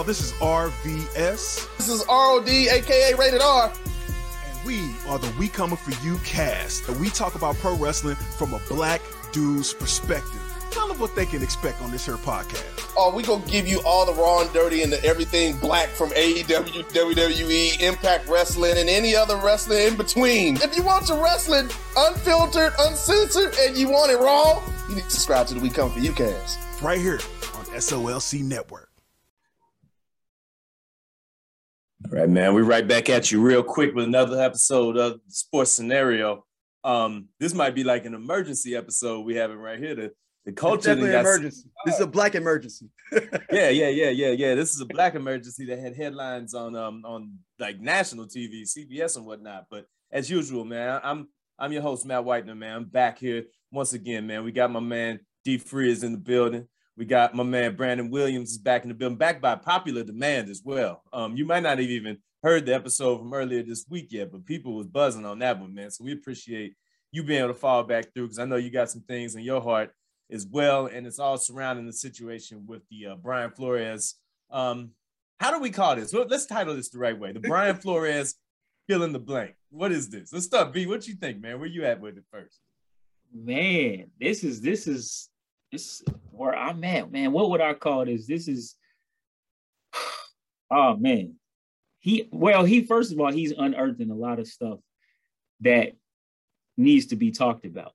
Y'all? This is RVS. This is ROD, aka Rated R. And we are the We Coming For You cast. And we talk about pro wrestling from a black dude's perspective. Tell them what they can expect on this here podcast. Oh, we gonna give you all the raw and dirty and the everything black from AEW, WWE, Impact Wrestling, and any other wrestling in between. If you want your wrestling unfiltered, uncensored, and you want it raw, you need to subscribe to the We Come For You cast. Right here on SOLC Network. All right, man. We're right back at you real quick with another episode of Sports Scenario. Um, this might be like an emergency episode we having right here. The, the culture definitely emergency. This is a black emergency. yeah, yeah, yeah, yeah, yeah. This is a black emergency that had headlines on um on like national TV, CBS and whatnot. But as usual, man, I'm I'm your host, Matt Whitener, man. I'm back here once again, man. We got my man D Free is in the building. We got my man Brandon Williams is back in the building, back by popular demand as well. Um, you might not have even heard the episode from earlier this week yet, but people was buzzing on that one, man. So we appreciate you being able to fall back through because I know you got some things in your heart as well, and it's all surrounding the situation with the uh, Brian Flores. Um, how do we call this? Well, let's title this the right way. The Brian Flores fill in the blank. What is this? Let's start. B, what you think, man? Where you at with it first? Man, this is this is this is where I'm at, man. What would I call this? This is oh man. He well, he first of all, he's unearthing a lot of stuff that needs to be talked about.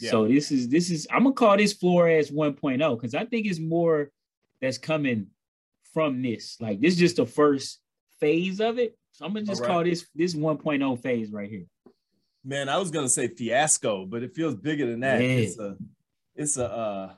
Yeah. So this is this is I'm gonna call this Flores 1.0 because I think it's more that's coming from this. Like this is just the first phase of it. So I'm gonna just right. call this this 1.0 phase right here. Man, I was gonna say fiasco, but it feels bigger than that. Yeah. It's a it's a uh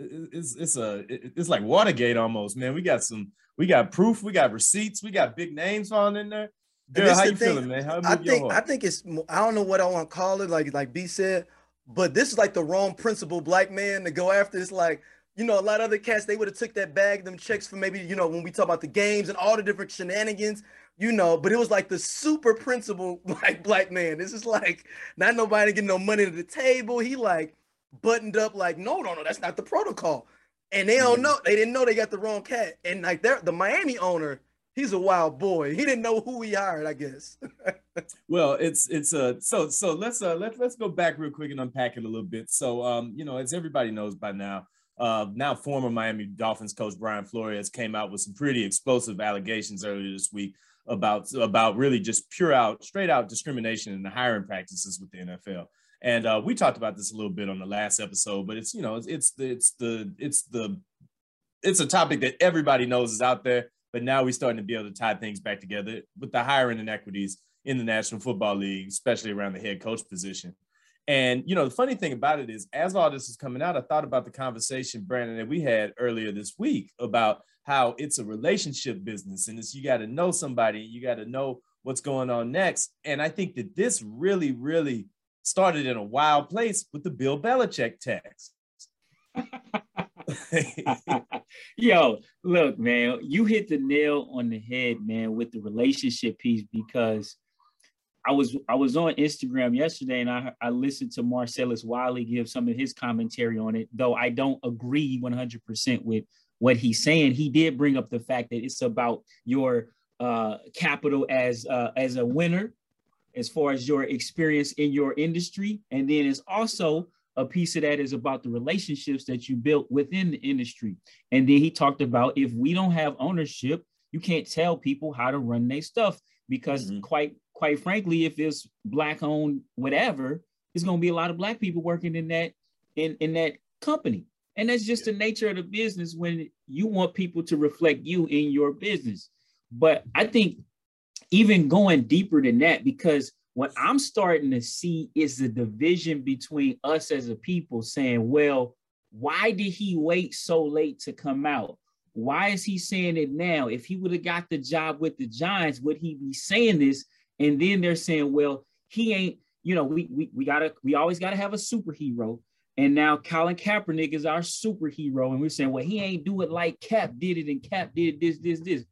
it's it's a it's like Watergate almost, man. We got some we got proof, we got receipts, we got big names falling in there. Girl, how you thing, feeling, man? How I think I think it's I don't know what I want to call it, like like B said, but this is like the wrong principle black man to go after. It's like you know a lot of other cats they would have took that bag, them checks for maybe you know when we talk about the games and all the different shenanigans, you know. But it was like the super principle like black man. This is like not nobody getting no money to the table. He like buttoned up like, no, no, no, that's not the protocol. And they don't know, they didn't know they got the wrong cat. And like they're the Miami owner, he's a wild boy. He didn't know who he hired, I guess. well, it's it's uh so so let's uh let's let's go back real quick and unpack it a little bit. So um, you know, as everybody knows by now, uh now former Miami Dolphins coach Brian Flores came out with some pretty explosive allegations earlier this week about about really just pure out straight out discrimination in the hiring practices with the NFL. And uh, we talked about this a little bit on the last episode, but it's you know it's, it's the it's the it's the it's a topic that everybody knows is out there. But now we're starting to be able to tie things back together with the hiring inequities in the National Football League, especially around the head coach position. And you know, the funny thing about it is, as all this is coming out, I thought about the conversation, Brandon, that we had earlier this week about how it's a relationship business, and it's you got to know somebody, you got to know what's going on next. And I think that this really, really started in a wild place with the Bill Belichick text. Yo, look, man, you hit the nail on the head, man, with the relationship piece because I was I was on Instagram yesterday and I, I listened to Marcellus Wiley give some of his commentary on it, though I don't agree 100% with what he's saying. He did bring up the fact that it's about your uh, capital as uh, as a winner as far as your experience in your industry. And then it's also a piece of that is about the relationships that you built within the industry. And then he talked about if we don't have ownership, you can't tell people how to run their stuff because mm-hmm. quite quite frankly, if it's black owned whatever, it's going to be a lot of black people working in that in in that company. And that's just the nature of the business when you want people to reflect you in your business. But I think even going deeper than that, because what I'm starting to see is the division between us as a people saying, well, why did he wait so late to come out? Why is he saying it now? If he would have got the job with the Giants, would he be saying this? And then they're saying, well, he ain't, you know, we we, we gotta, we always gotta have a superhero. And now Colin Kaepernick is our superhero. And we're saying, well, he ain't do it like Cap did it, and Cap did this, this, this.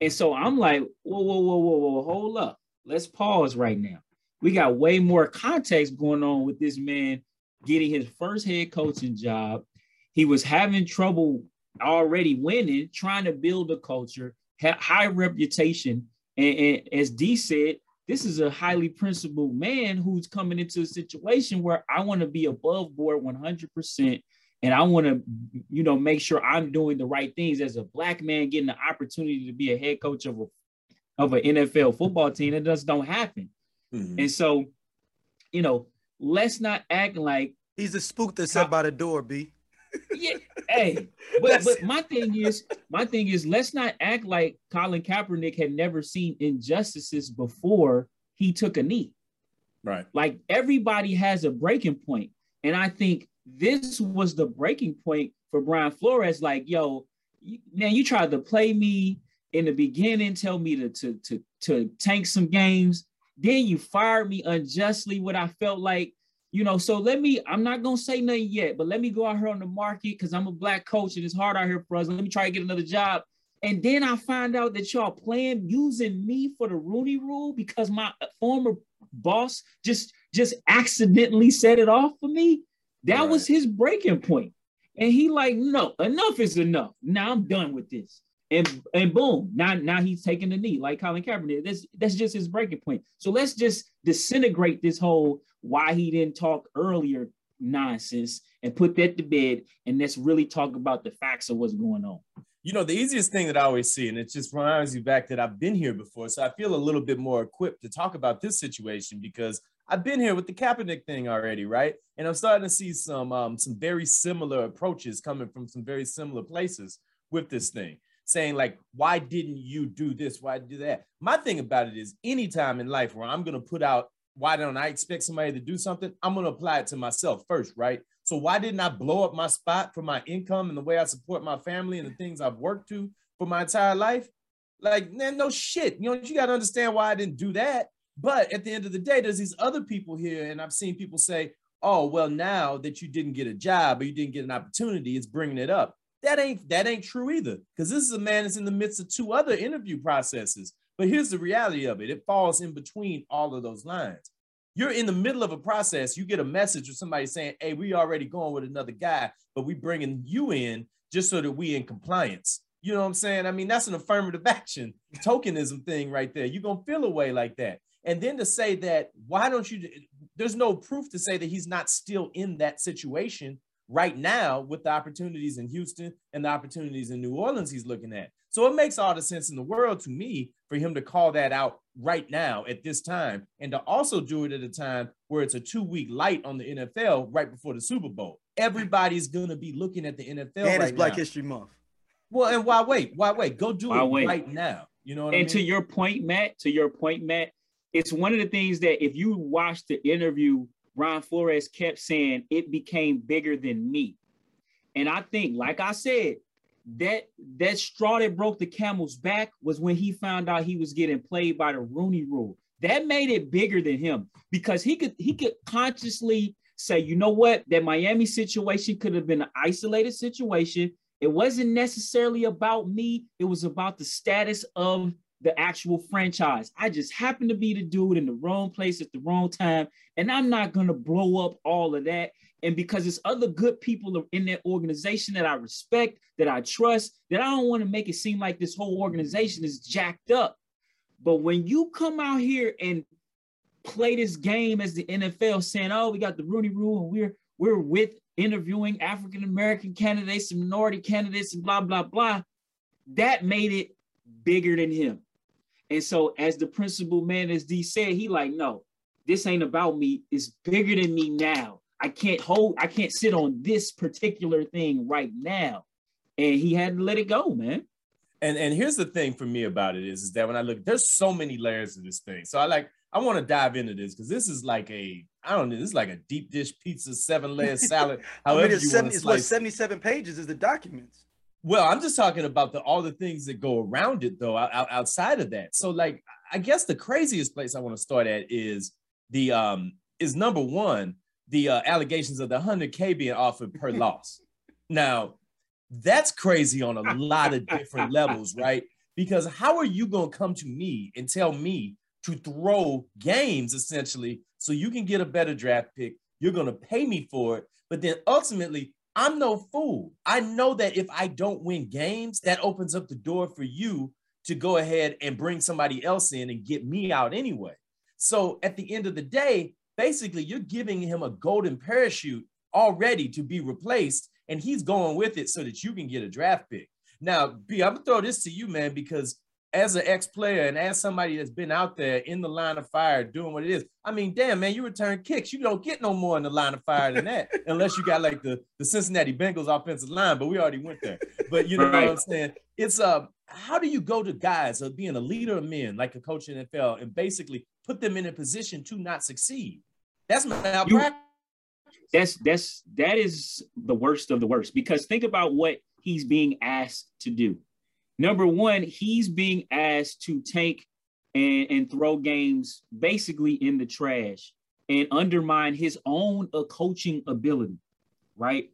And so I'm like, whoa, whoa, whoa, whoa, whoa, hold up. Let's pause right now. We got way more context going on with this man getting his first head coaching job. He was having trouble already winning, trying to build a culture, high reputation. And, and as D said, this is a highly principled man who's coming into a situation where I want to be above board 100% and I want to, you know, make sure I'm doing the right things as a black man getting the opportunity to be a head coach of a of an NFL football team. It just don't happen. Mm-hmm. And so, you know, let's not act like he's a spook that's set by the door, B. yeah, hey, but, but my thing is, my thing is, let's not act like Colin Kaepernick had never seen injustices before he took a knee. Right. Like everybody has a breaking point, and I think this was the breaking point for Brian Flores. Like, yo, man, you tried to play me in the beginning, tell me to to to to tank some games. Then you fired me unjustly. What I felt like, you know. So let me. I'm not gonna say nothing yet, but let me go out here on the market because I'm a black coach and it's hard out here for us. Let me try to get another job. And then I find out that y'all playing using me for the Rooney Rule because my former boss just just accidentally set it off for me. That right. was his breaking point. And he like, no, enough is enough. Now I'm done with this. And and boom, now now he's taking the knee like Colin Kaepernick. That's that's just his breaking point. So let's just disintegrate this whole why he didn't talk earlier nonsense and put that to bed. And let's really talk about the facts of what's going on. You know, the easiest thing that I always see, and it just reminds you back that I've been here before. So I feel a little bit more equipped to talk about this situation because I've been here with the Kaepernick thing already, right? And I'm starting to see some um, some very similar approaches coming from some very similar places with this thing, saying like, why didn't you do this? Why do that? My thing about it is, anytime in life where I'm gonna put out, why don't I expect somebody to do something? I'm gonna apply it to myself first, right? So why didn't I blow up my spot for my income and the way I support my family and the things I've worked to for my entire life? Like, man, no shit. You know, you got to understand why I didn't do that. But at the end of the day, there's these other people here, and I've seen people say, "Oh, well, now that you didn't get a job or you didn't get an opportunity, it's bringing it up." That ain't that ain't true either, because this is a man that's in the midst of two other interview processes. But here's the reality of it: it falls in between all of those lines. You're in the middle of a process. You get a message or somebody saying, "Hey, we already going with another guy, but we bringing you in just so that we in compliance." You know what I'm saying? I mean, that's an affirmative action tokenism thing right there. You're gonna feel a way like that. And then to say that, why don't you? There's no proof to say that he's not still in that situation right now with the opportunities in Houston and the opportunities in New Orleans he's looking at. So it makes all the sense in the world to me for him to call that out right now at this time and to also do it at a time where it's a two week light on the NFL right before the Super Bowl. Everybody's going to be looking at the NFL and right it's Black now. History Month. Well, and why wait? Why wait? Go do why it wait? right now. You know and I mean? to your point, Matt, to your point, Matt, it's one of the things that if you watch the interview, Ron Flores kept saying it became bigger than me. And I think, like I said, that that straw that broke the camel's back was when he found out he was getting played by the Rooney rule. That made it bigger than him because he could he could consciously say, you know what, that Miami situation could have been an isolated situation. It wasn't necessarily about me, it was about the status of the actual franchise. I just happen to be the dude in the wrong place at the wrong time. And I'm not going to blow up all of that. And because it's other good people in that organization that I respect, that I trust, that I don't want to make it seem like this whole organization is jacked up. But when you come out here and play this game as the NFL saying, oh, we got the Rooney rule and we're we're with interviewing African American candidates and minority candidates and blah, blah, blah, that made it bigger than him. And so, as the principal man, as D said, he like, no, this ain't about me. It's bigger than me now. I can't hold, I can't sit on this particular thing right now. And he had to let it go, man. And and here's the thing for me about it is, is that when I look, there's so many layers to this thing. So I like, I want to dive into this because this is like a, I don't know, this is like a deep dish pizza, seven layer salad. However, I mean, it's, you 70, it's what 77 pages is the documents. Well, I'm just talking about the all the things that go around it, though, out, outside of that. So, like, I guess the craziest place I want to start at is the um is number one the uh, allegations of the 100k being offered per loss. Now, that's crazy on a lot of different levels, right? Because how are you going to come to me and tell me to throw games essentially so you can get a better draft pick? You're going to pay me for it, but then ultimately I'm no fool. I know that if I don't win games, that opens up the door for you to go ahead and bring somebody else in and get me out anyway. So at the end of the day, basically, you're giving him a golden parachute already to be replaced, and he's going with it so that you can get a draft pick. Now, B, I'm gonna throw this to you, man, because as an ex-player and as somebody that's been out there in the line of fire doing what it is, I mean, damn man, you return kicks. You don't get no more in the line of fire than that, unless you got like the, the Cincinnati Bengals offensive line, but we already went there. But you know right. what I'm saying? It's uh how do you go to guys of being a leader of men, like a coach in NFL, and basically put them in a position to not succeed? That's malpractice. That's that's that is the worst of the worst because think about what he's being asked to do. Number one, he's being asked to take and, and throw games basically in the trash and undermine his own uh, coaching ability, right?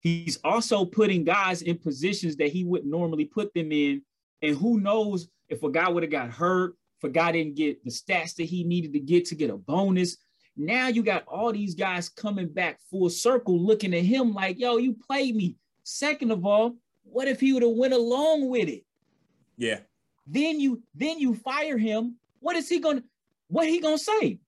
He's also putting guys in positions that he would normally put them in. And who knows if a guy would have got hurt, if a guy didn't get the stats that he needed to get to get a bonus. Now you got all these guys coming back full circle looking at him like, yo, you played me. Second of all, what if he would have went along with it? Yeah. Then you then you fire him. What is he gonna what he gonna say?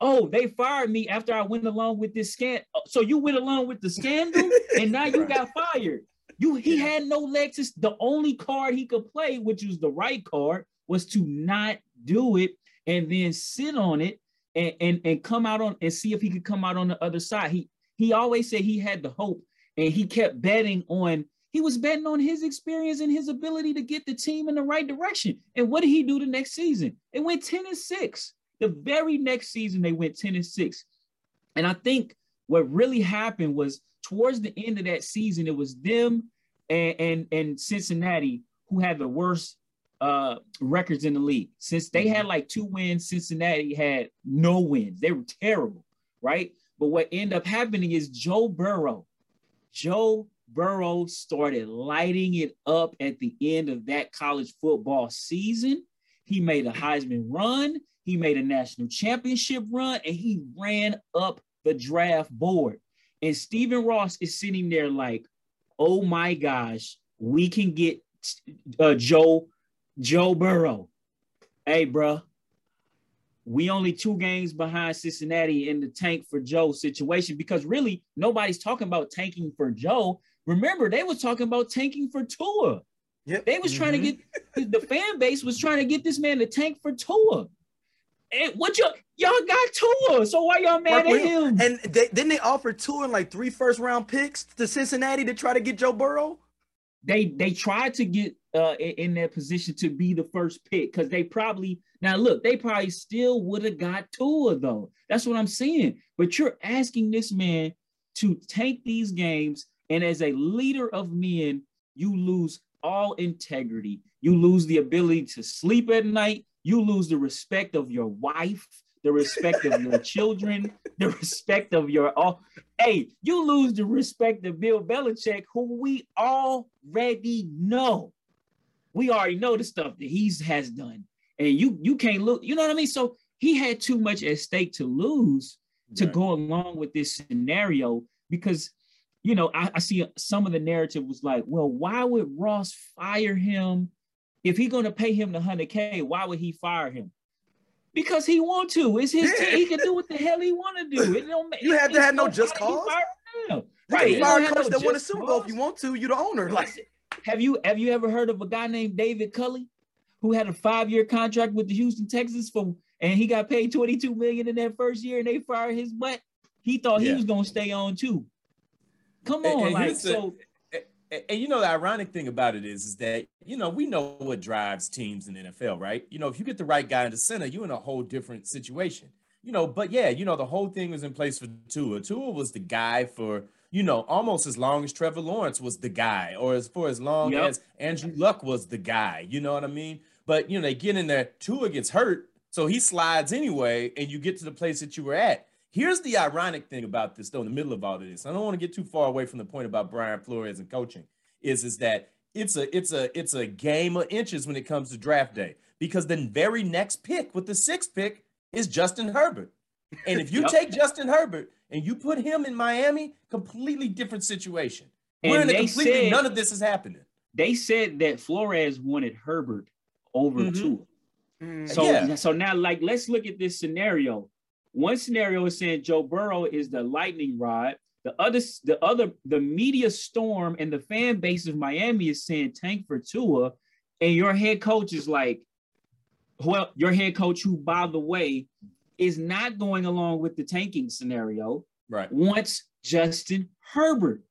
Oh, they fired me after I went along with this scan. Oh, so you went along with the scandal and now you right. got fired. You he yeah. had no legs. The only card he could play, which was the right card, was to not do it and then sit on it and, and, and come out on and see if he could come out on the other side. He he always said he had the hope and he kept betting on he was betting on his experience and his ability to get the team in the right direction. And what did he do the next season? It went 10 and 6. The very next season, they went 10 and 6. And I think what really happened was towards the end of that season, it was them and, and, and Cincinnati who had the worst uh, records in the league. Since they had like two wins, Cincinnati had no wins. They were terrible, right? But what ended up happening is Joe Burrow, Joe Burrow started lighting it up at the end of that college football season. He made a Heisman run, he made a national championship run, and he ran up the draft board. And Stephen Ross is sitting there like, oh my gosh, we can get uh, Joe Joe Burrow. Hey, bro, we only two games behind Cincinnati in the tank for Joe situation because really nobody's talking about tanking for Joe. Remember, they was talking about tanking for Tua. Yep. They was mm-hmm. trying to mm-hmm. get the fan base was trying to get this man to tank for Tua. And what y'all y'all got Tua, so why y'all mad Mark, at him? And they, didn't they offer Tua in like three first round picks to Cincinnati to try to get Joe Burrow? They they tried to get uh in, in that position to be the first pick because they probably now look they probably still would have got Tua though. That's what I'm saying. But you're asking this man to tank these games and as a leader of men, you lose all integrity. You lose the ability to sleep at night. You lose the respect of your wife, the respect of your children, the respect of your all. Hey, you lose the respect of Bill Belichick, who we already know. We already know the stuff that he's has done, and you you can't look. You know what I mean? So he had too much at stake to lose to right. go along with this scenario because you know, I, I, see some of the narrative was like, well, why would Ross fire him? If he's going to pay him the 100K, why would he fire him? Because he want to. It's his team. He can do what the hell he want to do. It don't, you have to have no just cause. Right. You fire a coach no that won a Super Bowl. If you want to, you're the owner. Like, have you have you ever heard of a guy named David Culley who had a five-year contract with the Houston Texans for and he got paid 22 million in that first year and they fired his butt? He thought yeah. he was gonna stay on too. Come on, and, like so. and, and you know the ironic thing about it is, is that you know we know what drives teams in NFL, right? You know, if you get the right guy in the center, you're in a whole different situation. You know, but yeah, you know the whole thing was in place for Tua. Tua was the guy for you know almost as long as Trevor Lawrence was the guy, or as for as long yep. as Andrew Luck was the guy. You know what I mean? But you know they get in there, Tua gets hurt, so he slides anyway, and you get to the place that you were at. Here's the ironic thing about this, though, in the middle of all of this. I don't want to get too far away from the point about Brian Flores and coaching. Is is that it's a it's a it's a game of inches when it comes to draft day because the very next pick with the sixth pick is Justin Herbert. And if you yep. take Justin Herbert and you put him in Miami, completely different situation. And We're in a completely said none of this is happening. they said that Flores wanted Herbert over Mhm. Tua. Mm. So Yeah. so now like let's look at this scenario. One scenario is saying Joe Burrow is the lightning rod. The other the other the media storm and the fan base of Miami is saying tank for Tua, and your head coach is like, well, your head coach who by the way is not going along with the tanking scenario Right. wants Justin Herbert.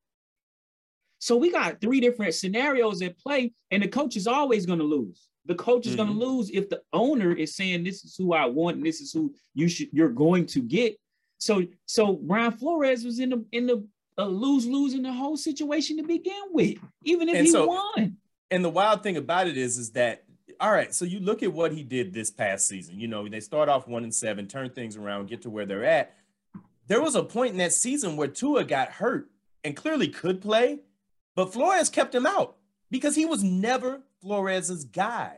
So we got three different scenarios at play, and the coach is always going to lose. The coach is going Mhm. to lose if the owner is saying this is who I want and this is who you should you're going to get. So so Brian Flores was in the in the uh, lose lose in the whole situation to begin with, even if And he so- won. And the wild thing about it is, is that all right. So you look at what he did this past season. You know, they start off one and seven, turn things around, get to where they're at. There was a point in that season where Tua got hurt and clearly could play, but Flores kept him out because he was never Flores's guy.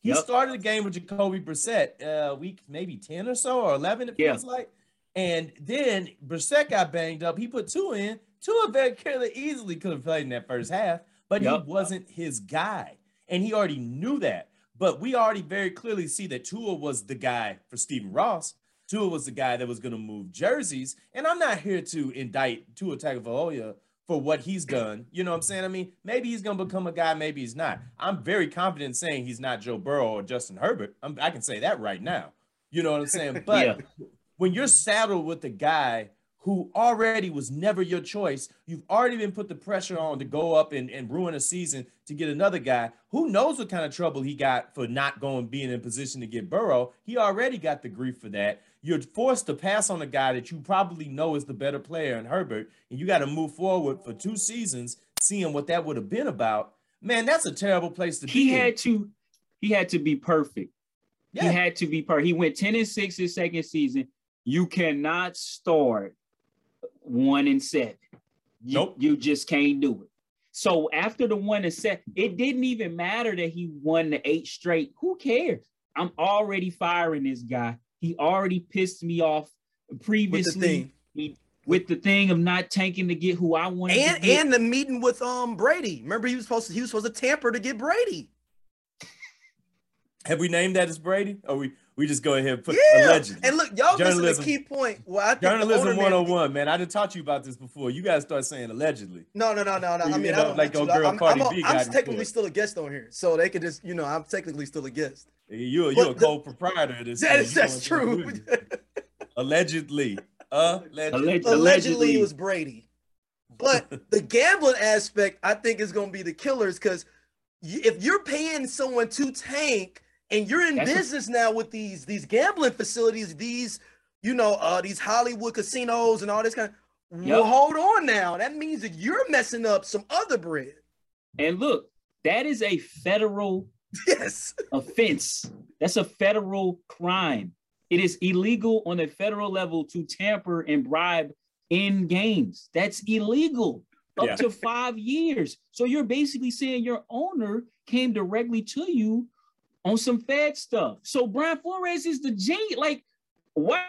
He Yep. started the game with Jacoby Brissett, uh, week maybe 10 or so or 11, it Yeah. feels like. And then Brissett got banged up. He put Tua in. Tua very clearly easily could have played in that first half, but Yep. he wasn't his guy. And he already knew that. But we already very clearly see that Tua was the guy for Stephen Ross. Tua was the guy that was going to move jerseys. And I'm not here to indict Tua Tagovailoa for what he's done. You know what I'm saying? I mean, maybe he's going to become a guy, maybe he's not. I'm very confident in saying he's not Joe Burrow or Justin Herbert. I'm, I can say that right now. You know what I'm saying? But Yeah. when you're saddled with a guy who already was never your choice, you've already been put the pressure on to go up and, and ruin a season to get another guy. Who knows what kind of trouble he got for not going being in position to get Burrow? He already got the grief for that. You're forced to pass on a guy that you probably know is the better player in Herbert, and you got to move forward for two seasons, seeing what that would have been about. Man, that's a terrible place to He be. in. had to he had to be perfect. yeah. He had to be perfect. He went 10 and 6 his second season. You cannot start one and seven. You, Nope. You just can't do it. So after the one and seven, it didn't even matter that he won the eight straight. Who cares? I'm already firing this guy. He already pissed me off with the previously thing. With the thing of not tanking to get who I wanted And to get. and the meeting with um Brady. Remember he was supposed to he was supposed to tamper to get Brady. Have we named that as Brady? Or we we just go ahead and put Yeah. allegedly? And look, y'all missing Journalism. the key point. Well, I think the Journalism older man- 101, man. I done taught you about this before. You gotta start saying allegedly. No, no, no, no, no. You I mean, I don't like like your to. girl I'm, Cardi I'm, a- B I'm got technically it. still a guest on here, so they could just, you know, I'm technically still a guest. You you But a the- co-proprietor of this. That thing. is You that's going true. with it. Allegedly. Allegedly. Allegedly, was Brady, but the gambling aspect, I think, is going to be the killers because if you're paying someone to tank and you're in That's a- business now with these these gambling facilities, these you know, uh, these Hollywood casinos and all this kind of. Well, hold on now. That means that you're messing up some other bread. and look, that is a federal Yes. offense. That's a federal crime. It is illegal on a federal level to tamper and bribe in games. That's illegal up Yeah. to five years. So you're basically saying your owner came directly to you on some Fed stuff. So Brian Flores is the genius. Like, why?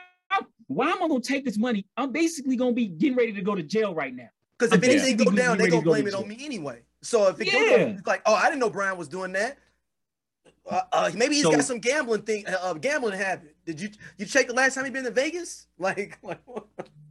Why am I gonna take this money? I'm basically gonna be getting ready to go to jail right now. Because if anything go down, they ready to gonna go blame to it on me anyway. So if it goes it's like, oh, I didn't know Brian was doing that. Uh, uh, maybe he's So- got some gambling thing, uh, uh, gambling habit. Did you you check the last time he been to Vegas? Like, like?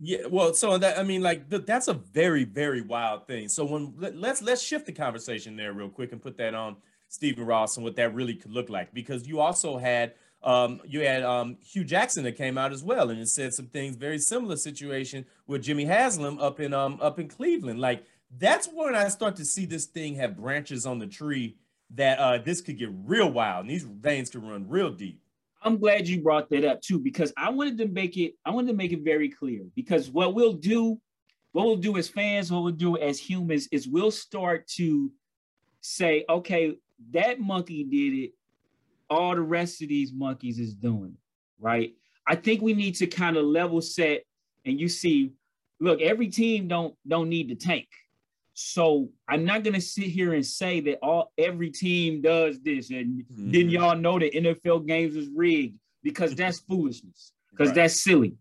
Yeah, well, so that I mean, like th- that's a very, very wild thing. So when let, let's let's shift the conversation there real quick and put that on Stephen Ross and what that really could look like because you also had um you had um Hue Jackson that came out as well and it said some things very similar situation with Jimmy Haslam up in um up in Cleveland. Like that's when I start to see this thing have branches on the tree that uh this could get real wild and these veins could run real deep. I'm glad you brought that up too, because I wanted to make it, I wanted to make it very clear. Because what we'll do, what we'll do as fans, what we'll do as humans is we'll start to say, okay, that monkey did it. All the rest of these monkeys is doing it, right? I think we need to kind of level set and you see, look, every team don't don't need to tank. So I'm not gonna sit here and say that all every team does this and didn't Mhm. y'all know that NFL games was rigged? Because that's foolishness. Because Right. that's silly.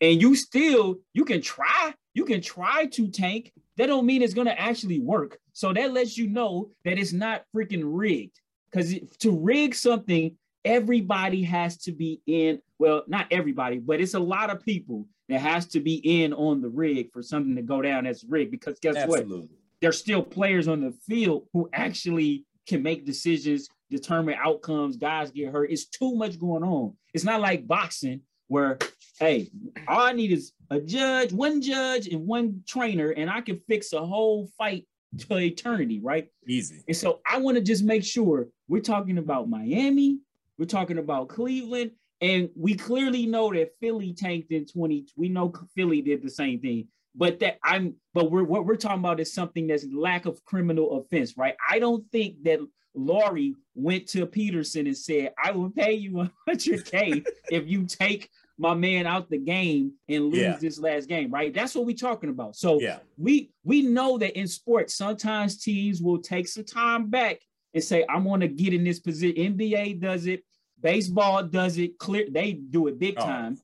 And you still, you can try, you can try to tank. that don't mean it's gonna actually work. So that lets you know that it's not freaking rigged. Because to rig something, everybody has to be in. Well, not everybody, but it's a lot of people that has to be in on the rig for something to go down as rigged. Because guess Absolutely. what? There's still players on the field who actually can make decisions, determine outcomes. Guys get hurt. It's too much going on. It's not like boxing where, hey, all I need is a judge, one judge, and one trainer, and I can fix a whole fight to eternity, right? Easy. And so I want to just make sure we're talking about Miami, we're talking about Cleveland, and we clearly know that Philly tanked in 20. We know Philly did the same thing, but that I'm but we're what we're talking about is something that's lack of criminal offense, right? I don't think that Lurie went to Pederson and said, I will pay you 100K if you take my man out the game and lose Yeah. this last game, right? That's what we're talking about. So Yeah. we we know that in sports, sometimes teams will take some time back and say, I want to get in this position. NBA does it, baseball does it, clear they do it big Oh, time.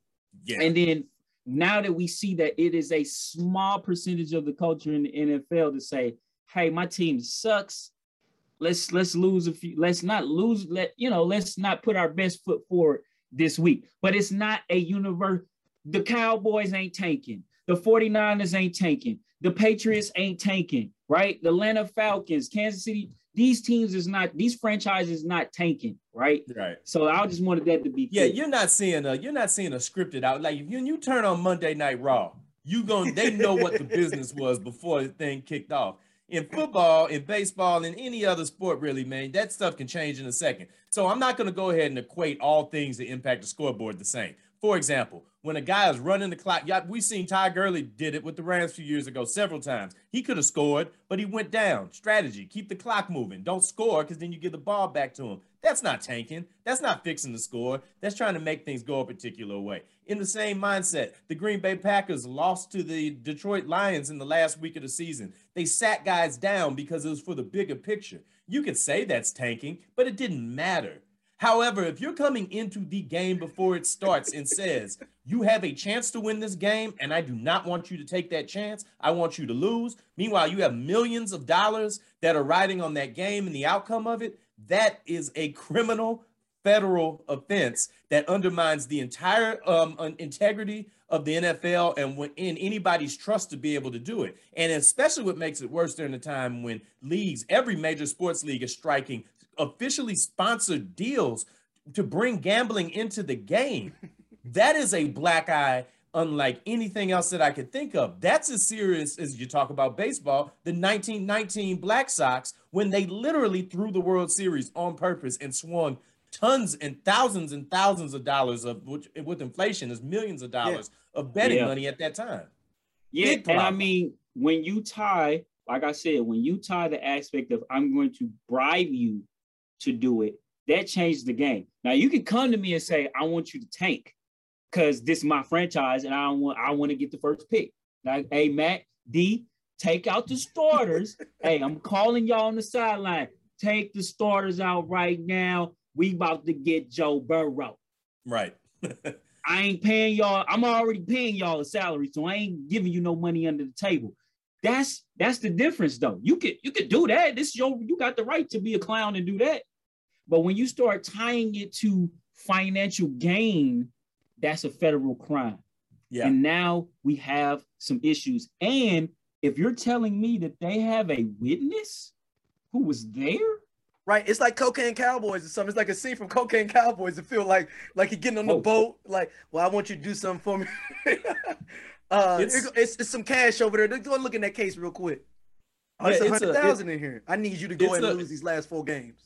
Yeah. And then now that we see that it is a small percentage of the culture in the NFL to say, hey, my team sucks. Let's let's lose a few, let's not lose, let you know, let's not put our best foot forward this week. But it's not a universe. The Cowboys ain't tanking. The 49ers ain't tanking. The Patriots ain't tanking, right? The Atlanta Falcons, Kansas City, these teams is not, these franchises not tanking, right? right. So I just wanted that to be Yeah, clear. you're not seeing a you're not seeing a scripted out. Like if you, you turn on Monday Night Raw, you going they know what the business was before the thing kicked off. In football, in baseball, in any other sport, really, man, that stuff can change in a second. So I'm not going to go ahead and equate all things that impact the scoreboard the same. For example, when a guy is running the clock, yeah, we seen Todd Gurley did it with the Rams a few years ago several times. He could have scored, but he went down. Strategy: keep the clock moving. Don't score because then you give the ball back to him. That's not tanking. That's not fixing the score. That's trying to make things go a particular way. In the same mindset, the Green Bay Packers lost to the Detroit Lions in the last week of the season. They sat guys down because it was for the bigger picture. You could say that's tanking, but it didn't matter. However, if you're coming into the game before it starts and says, you have a chance to win this game, and I do not want you to take that chance, I want you to lose. Meanwhile, you have millions of dollars that are riding on that game and the outcome of it. That is a criminal federal offense that undermines the entire um, integrity of the NFL and when in anybody's trust to be able to do it. And especially what makes it worse during the time when leagues, every major sports league is striking officially sponsored deals to bring gambling into the game. that is a black eye unlike anything else that I could think of. That's as serious as you talk about baseball, the 1919 Black Sox, when they literally threw the World Series on purpose and swung tons and thousands and thousands of dollars of which with inflation is millions of dollars of betting Yeah. money at that time. Yeah, Big and I mean, when you tie, like I said, when you tie the aspect of I'm going to bribe you to do it, that changes the game. Now you can come to me and say, I want you to tank because this is my franchise and I want I want to get the first pick. Like, hey, Matt, D, take out the starters. hey, I'm calling y'all on the sideline. Take the starters out right now. We about to get Joe Burrow. Right. I ain't paying y'all. I'm already paying y'all a salary, so I ain't giving you no money under the table. That's that's the difference, though. You could you could do that. This is your you got the right to be a clown and do that. But when you start tying it to financial gain, that's a federal crime. yeah. And now we have some issues. And if you're telling me that they have a witness who was there, Right, it's like Cocaine Cowboys or something. It's like a scene from Cocaine Cowboys. It feel like like he getting on the Oh. boat. Like, well, I want you to do something for me. uh, It's- it's, it's, it's some cash over there. Go look in that case real quick. Oh, Yeah, it's a hundred thousand in here. I need you to go and a- lose these last four games.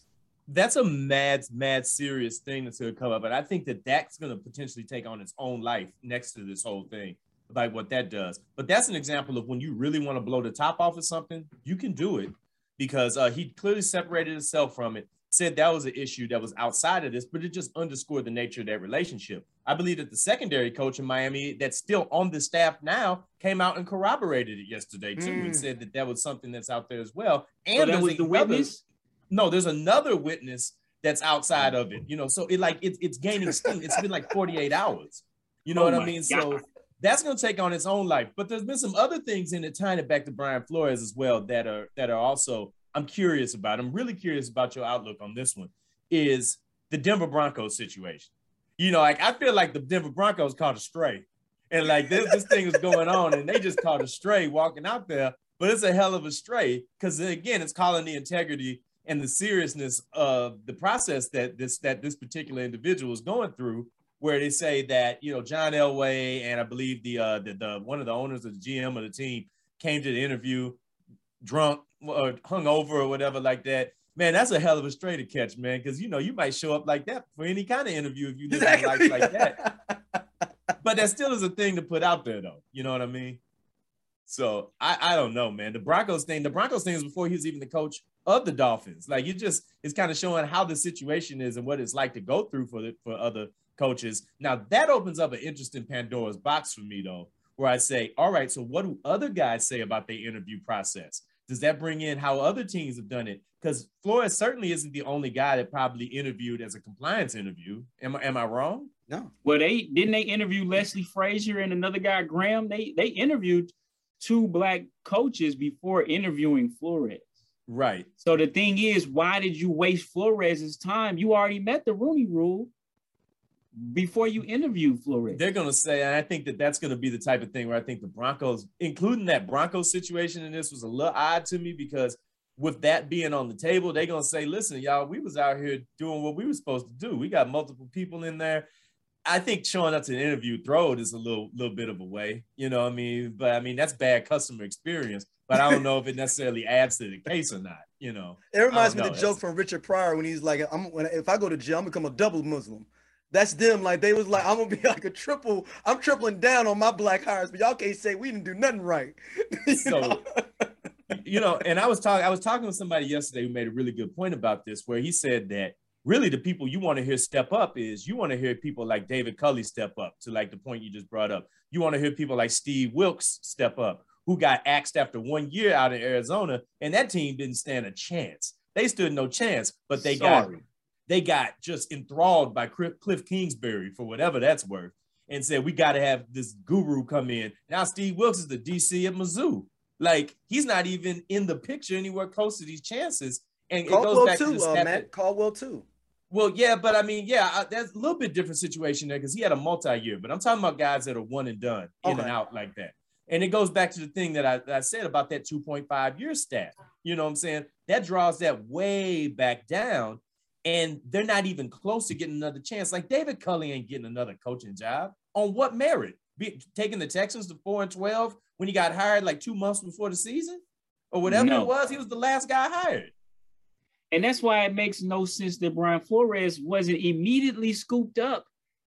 That's a mad, mad serious thing that's going to come up. And I think that that's going to potentially take on its own life next to this whole thing like what that does. But that's an example of when you really want to blow the top off of something, you can do it because uh, he clearly separated himself from it, said that was an issue that was outside of this, but it just underscored the nature of that relationship. I believe that the secondary coach in Miami that's still on the staff now came out and corroborated it yesterday too and Mm. said that that was something that's out there as well. And so that was the witness. No, there's another witness that's outside mm. of it. You know, so it like it's it's gaining steam. It's been like 48 hours. You know Oh what I mean? So that's going to take on its own life. But there's been some other things in it tying it back to Brian Flores as well that are that are also I'm curious about. I'm really curious about your outlook on this one. Is the Denver Broncos situation? You know, like I feel like the Denver Broncos caught a stray, and like this this thing is going on, and they just caught a stray walking out there. But it's a hell of a stray because again, it's calling the integrity and the seriousness of the process that this that this particular individual is going through where they say that you know John Elway and I believe the uh the, the one of the owners of the GM of the team came to the interview drunk or hungover or whatever like that. Man, that's a hell of a straight to catch, man. Because you know you might show up like that for any kind of interview if you live exactly. life like that. but that still is a thing to put out there, though. You know what I mean? So I, I don't know, man. The Broncos thing, the Broncos thing is before he was even the coach of the Dolphins. Like it just is kind of showing how the situation is and what it's like to go through for the, for other coaches. Now that opens up an interesting Pandora's box for me though, where I say, all right, so what do other guys say about their interview process? Does that bring in how other teams have done it? Because Flores certainly isn't the only guy that probably interviewed as a compliance interview. Am I am I wrong? No. Well, they didn't they interview Leslie Frazier and another guy, Graham. They they interviewed two black coaches before interviewing Flores. Right. So the thing is, why did you waste Flores's time? You already met the Rooney Rule before you interview Flores. They're going to say, and I think that that's going to be the type of thing where I think the Broncos, including that Broncos situation in this, was a little odd to me because with that being on the table, they're going to say, listen, y'all, we was out here doing what we were supposed to do. We got multiple people in there. I think showing up to an interview throw it is a little little bit of a way, you know. I mean, but I mean that's bad customer experience. But I don't know if it necessarily adds to the case or not. You know, it reminds me of the joke from Richard Pryor when he's like, "I'm when if I go to jail, I'm become a double Muslim." That's them. Like they was like, I'm gonna be like a triple. I'm tripling down on my black hires, but y'all can't say we didn't do nothing right. you so, know? you know, and I was talking. I was talking with somebody yesterday who made a really good point about this, where he said that really the people you want to hear step up is you want to hear people like David Culley step up to like the point you just brought up. You want to hear people like Steve Wilks step up, who got axed after one year out in Arizona, and that team didn't stand a chance. They stood no chance, but they Sorry. got they got just enthralled by Kliff Kingsbury for whatever that's worth and said, we got to have this guru come in. Now Steve Wilks is the DC at Mizzou. Like he's not even in the picture anywhere close to these chances. And Caldwell it goes back too, to uh, Matt Caldwell too. Well, yeah, but I mean, yeah, I, there's a little bit different situation there because he had a multi-year. But I'm talking about guys that are one and done, in okay. and out like that. And it goes back to the thing that I, that I said about that 2.5 year stat. You know what I'm saying? That draws that way back down and they're not even close to getting another chance. Like David Culley ain't getting another coaching job. On what merit? Be, taking the Texans to four and twelve when he got hired like two months before the season, or whatever no. it was. He was the last guy hired. And that's why it makes no sense that Brian Flores wasn't immediately scooped up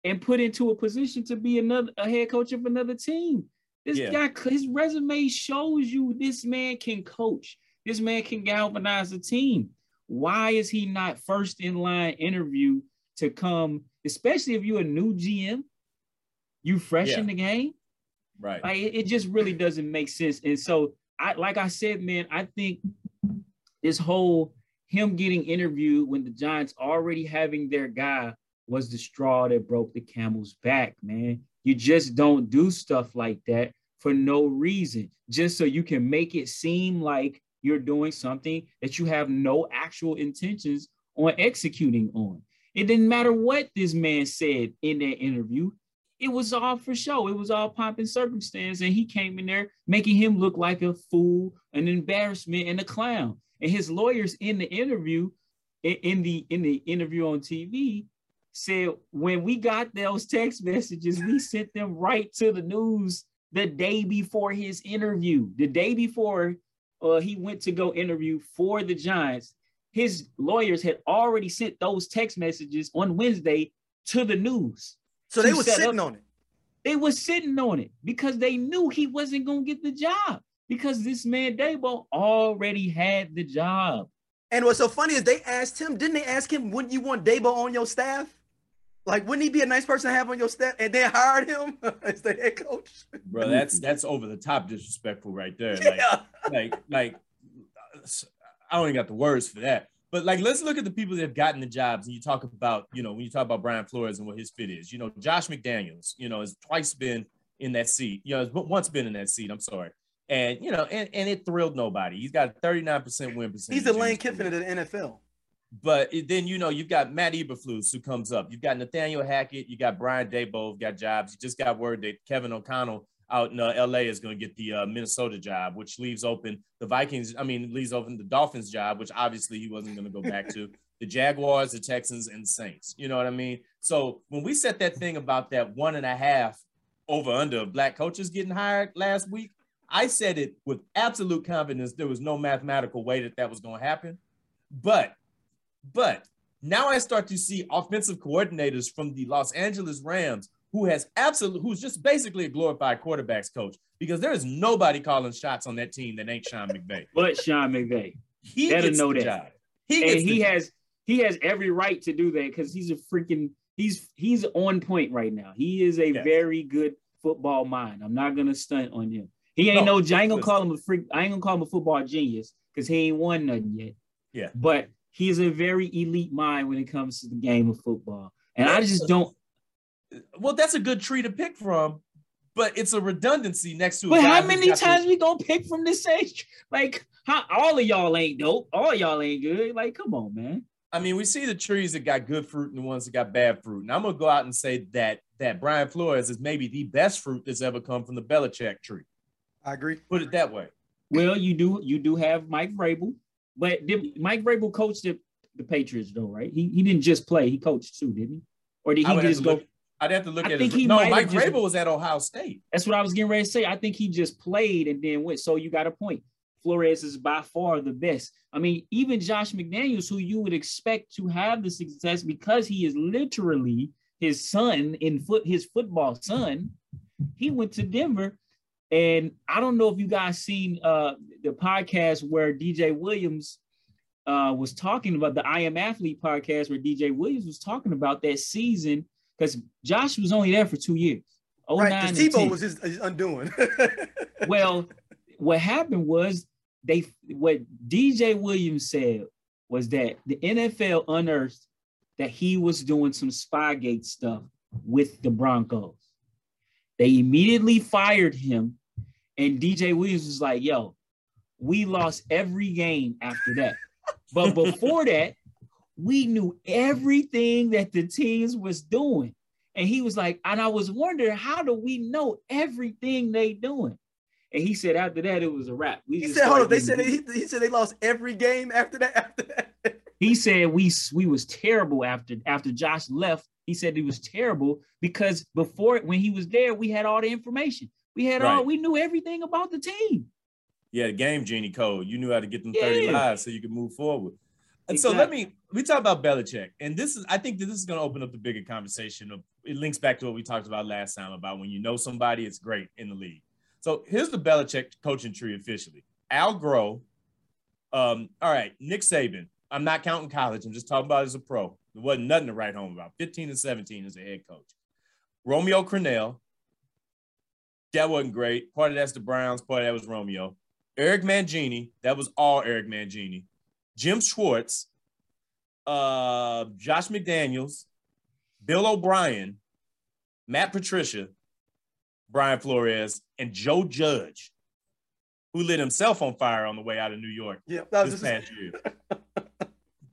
and put into a position to be another a head coach of another team. This yeah. guy, his resume shows you this man can coach. This man can galvanize a team. Why is he not first in line interview to come, especially if you're a new GM, you fresh yeah. in the game? Right. Like it, it just really doesn't make sense. And so I like I said, man, I think this whole him getting interviewed when the Giants already having their guy was the straw that broke the camel's back, man. You just don't do stuff like that for no reason, just so you can make it seem like you're doing something that you have no actual intentions on executing on. It didn't matter what this man said in that interview. It was all for show. It was all pomp and circumstance. And he came in there making him look like a fool, an embarrassment, and a clown. And his lawyers in the interview, in the in the interview on TV, said when we got those text messages, we sent them right to the news the day before his interview. The day before uh, he went to go interview for the Giants, his lawyers had already sent those text messages on Wednesday to the news. So they were sitting up. on it. They were sitting on it because they knew he wasn't going to get the job because this man Daboll already had the job. And what's so funny is they asked him, didn't they ask him, wouldn't you want Daboll on your staff? Like, wouldn't he be a nice person to have on your staff? And they hired him as the head coach. Bro, that's that's over the top disrespectful right there. Yeah. Like, like, like, I don't even got the words for that. But like, let's look at the people that have gotten the jobs. And you talk about, you know, when you talk about Brian Flores and what his fit is. You know, Josh McDaniels, you know, has twice been in that seat. You know, once been in that seat. I'm sorry. And you know, and, and it thrilled nobody. He's got a 39% win percentage. He's the Lane Kiffin of the NFL. But it, then you know you've got Matt Eberflus who comes up. You've got Nathaniel Hackett. You got Brian Daboll got jobs. You just got word that Kevin O'Connell out in uh, LA is going to get the uh, Minnesota job, which leaves open the Vikings. I mean, leaves open the Dolphins job, which obviously he wasn't going to go back to. The Jaguars, the Texans, and Saints. You know what I mean? So when we said that thing about that one and a half over under black coaches getting hired last week, I said it with absolute confidence. There was no mathematical way that that was going to happen. But, but now I start to see offensive coordinators from the Los Angeles Rams who has absolutely, who's just basically a glorified quarterbacks coach because there is nobody calling shots on that team that ain't Sean McVay. But Sean McVay, he gets know the that. job. He and he has job. he has every right to do that because he's a freaking he's he's on point right now. He is a yes. very good football mind. I'm not gonna stunt on him. He ain't no, no I ain't gonna call him a freak. I ain't gonna call him a football genius because he ain't won nothing yet. Yeah. But he is a very elite mind when it comes to the game of football. And I just don't well, that's a good tree to pick from, but it's a redundancy next to. But how many times to... we gonna pick from this age? Like, how all of y'all ain't dope, all y'all ain't good. Like, come on, man. I mean, we see the trees that got good fruit and the ones that got bad fruit. And I'm gonna go out and say that that Brian Flores is maybe the best fruit that's ever come from the Belichick tree. I agree. Put it that way. Well, you do you do have Mike Vrabel, but did Mike Vrabel coached the, the Patriots though, right? He he didn't just play; he coached too, didn't he? Or did he just go? Look, I'd have to look I at. Think his, he no, Mike just, Vrabel was at Ohio State. That's what I was getting ready to say. I think he just played and then went. So you got a point. Flores is by far the best. I mean, even Josh McDaniels, who you would expect to have the success because he is literally his son in foot, his football son. He went to Denver, and I don't know if you guys seen uh, the podcast where DJ Williams uh, was talking about the I Am Athlete podcast, where DJ Williams was talking about that season because Josh was only there for two years. Oh right, Tebow was his, his undoing. well, what happened was they what DJ Williams said was that the NFL unearthed that he was doing some Spygate stuff with the Broncos. They immediately fired him, and DJ Williams was like, "Yo, we lost every game after that." But before that, we knew everything that the teams was doing. And he was like, and I was wondering, how do we know everything they doing? And he said after that, it was a wrap. We he said, hold on. They said he, he, said they lost every game after that. After that. he said we we was terrible after after Josh left. He said he was terrible because before when he was there, we had all the information. We had right. all we knew everything about the team. Yeah, the game genie code. You knew how to get them 30 yeah. lives so you could move forward. And exactly. so let me we talk about Belichick, and this is I think that this is going to open up the bigger conversation of it links back to what we talked about last time about when you know somebody, it's great in the league. So here's the Belichick coaching tree officially: Al Groh. Um, all right, Nick Saban. I'm not counting college. I'm just talking about as a pro. There wasn't nothing to write home about. 15 and 17 as a head coach. Romeo Crennel. That wasn't great. Part of that's the Browns. Part of that was Romeo. Eric Mangini. That was all Eric Mangini. Jim Schwartz, uh, Josh McDaniels, Bill O'Brien, Matt Patricia, Brian Flores, and Joe Judge, who lit himself on fire on the way out of New York yeah, this past year.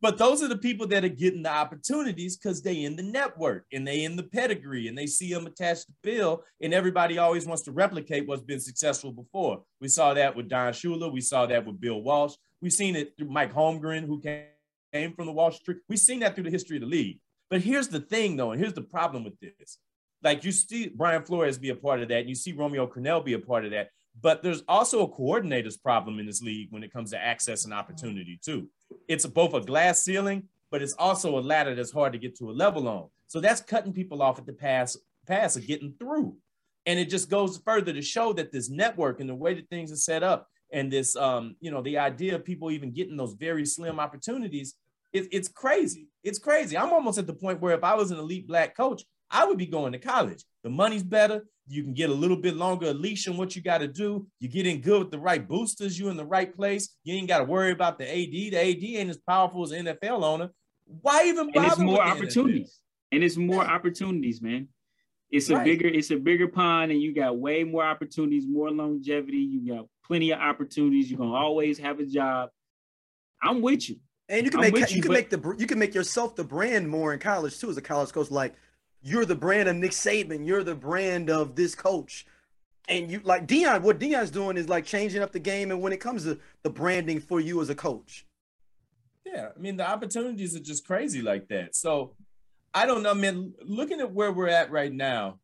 but those are the people that are getting the opportunities because they in the network and they in the pedigree and they see them attached to Bill and everybody always wants to replicate what's been successful before. We saw that with Don Shula. We saw that with Bill Walsh. We've seen it through Mike Holmgren, who came from the Walsh tree. We've seen that through the history of the league. But here's the thing, though, and here's the problem with this. Like you see Brian Flores be a part of that, and you see Romeo Crennel be a part of that. But there's also a coordinator's problem in this league when it comes to access and opportunity, too. It's both a glass ceiling, but it's also a ladder that's hard to get to a level on. So that's cutting people off at the pass pass of getting through. And it just goes further to show that this network and the way that things are set up and this um you know the idea of people even getting those very slim opportunities it, it's crazy it's crazy i'm almost at the point where if i was an elite black coach i would be going to college the money's better you can get a little bit longer leash on what you got to do you get in good with the right boosters You're in the right place you ain't got to worry about the ad the ad ain't as powerful as nfl owner why even bother and it's more opportunities and it's more yeah. opportunities man It's a Right. bigger, it's a bigger pond, and you got way more opportunities, more longevity. You got plenty of opportunities. You're gonna always have a job. I'm with you. And you can I'm make you, you, can but- make the you can make yourself the brand more in college too as a college coach. Like you're the brand of Nick Saban. You're the brand of this coach. And you like Deion. What Deion's doing is like changing up the game. And when it comes to the branding for you as a coach, Yeah, I mean the opportunities are just crazy like that. So I don't know, man. Looking at where we're at right now,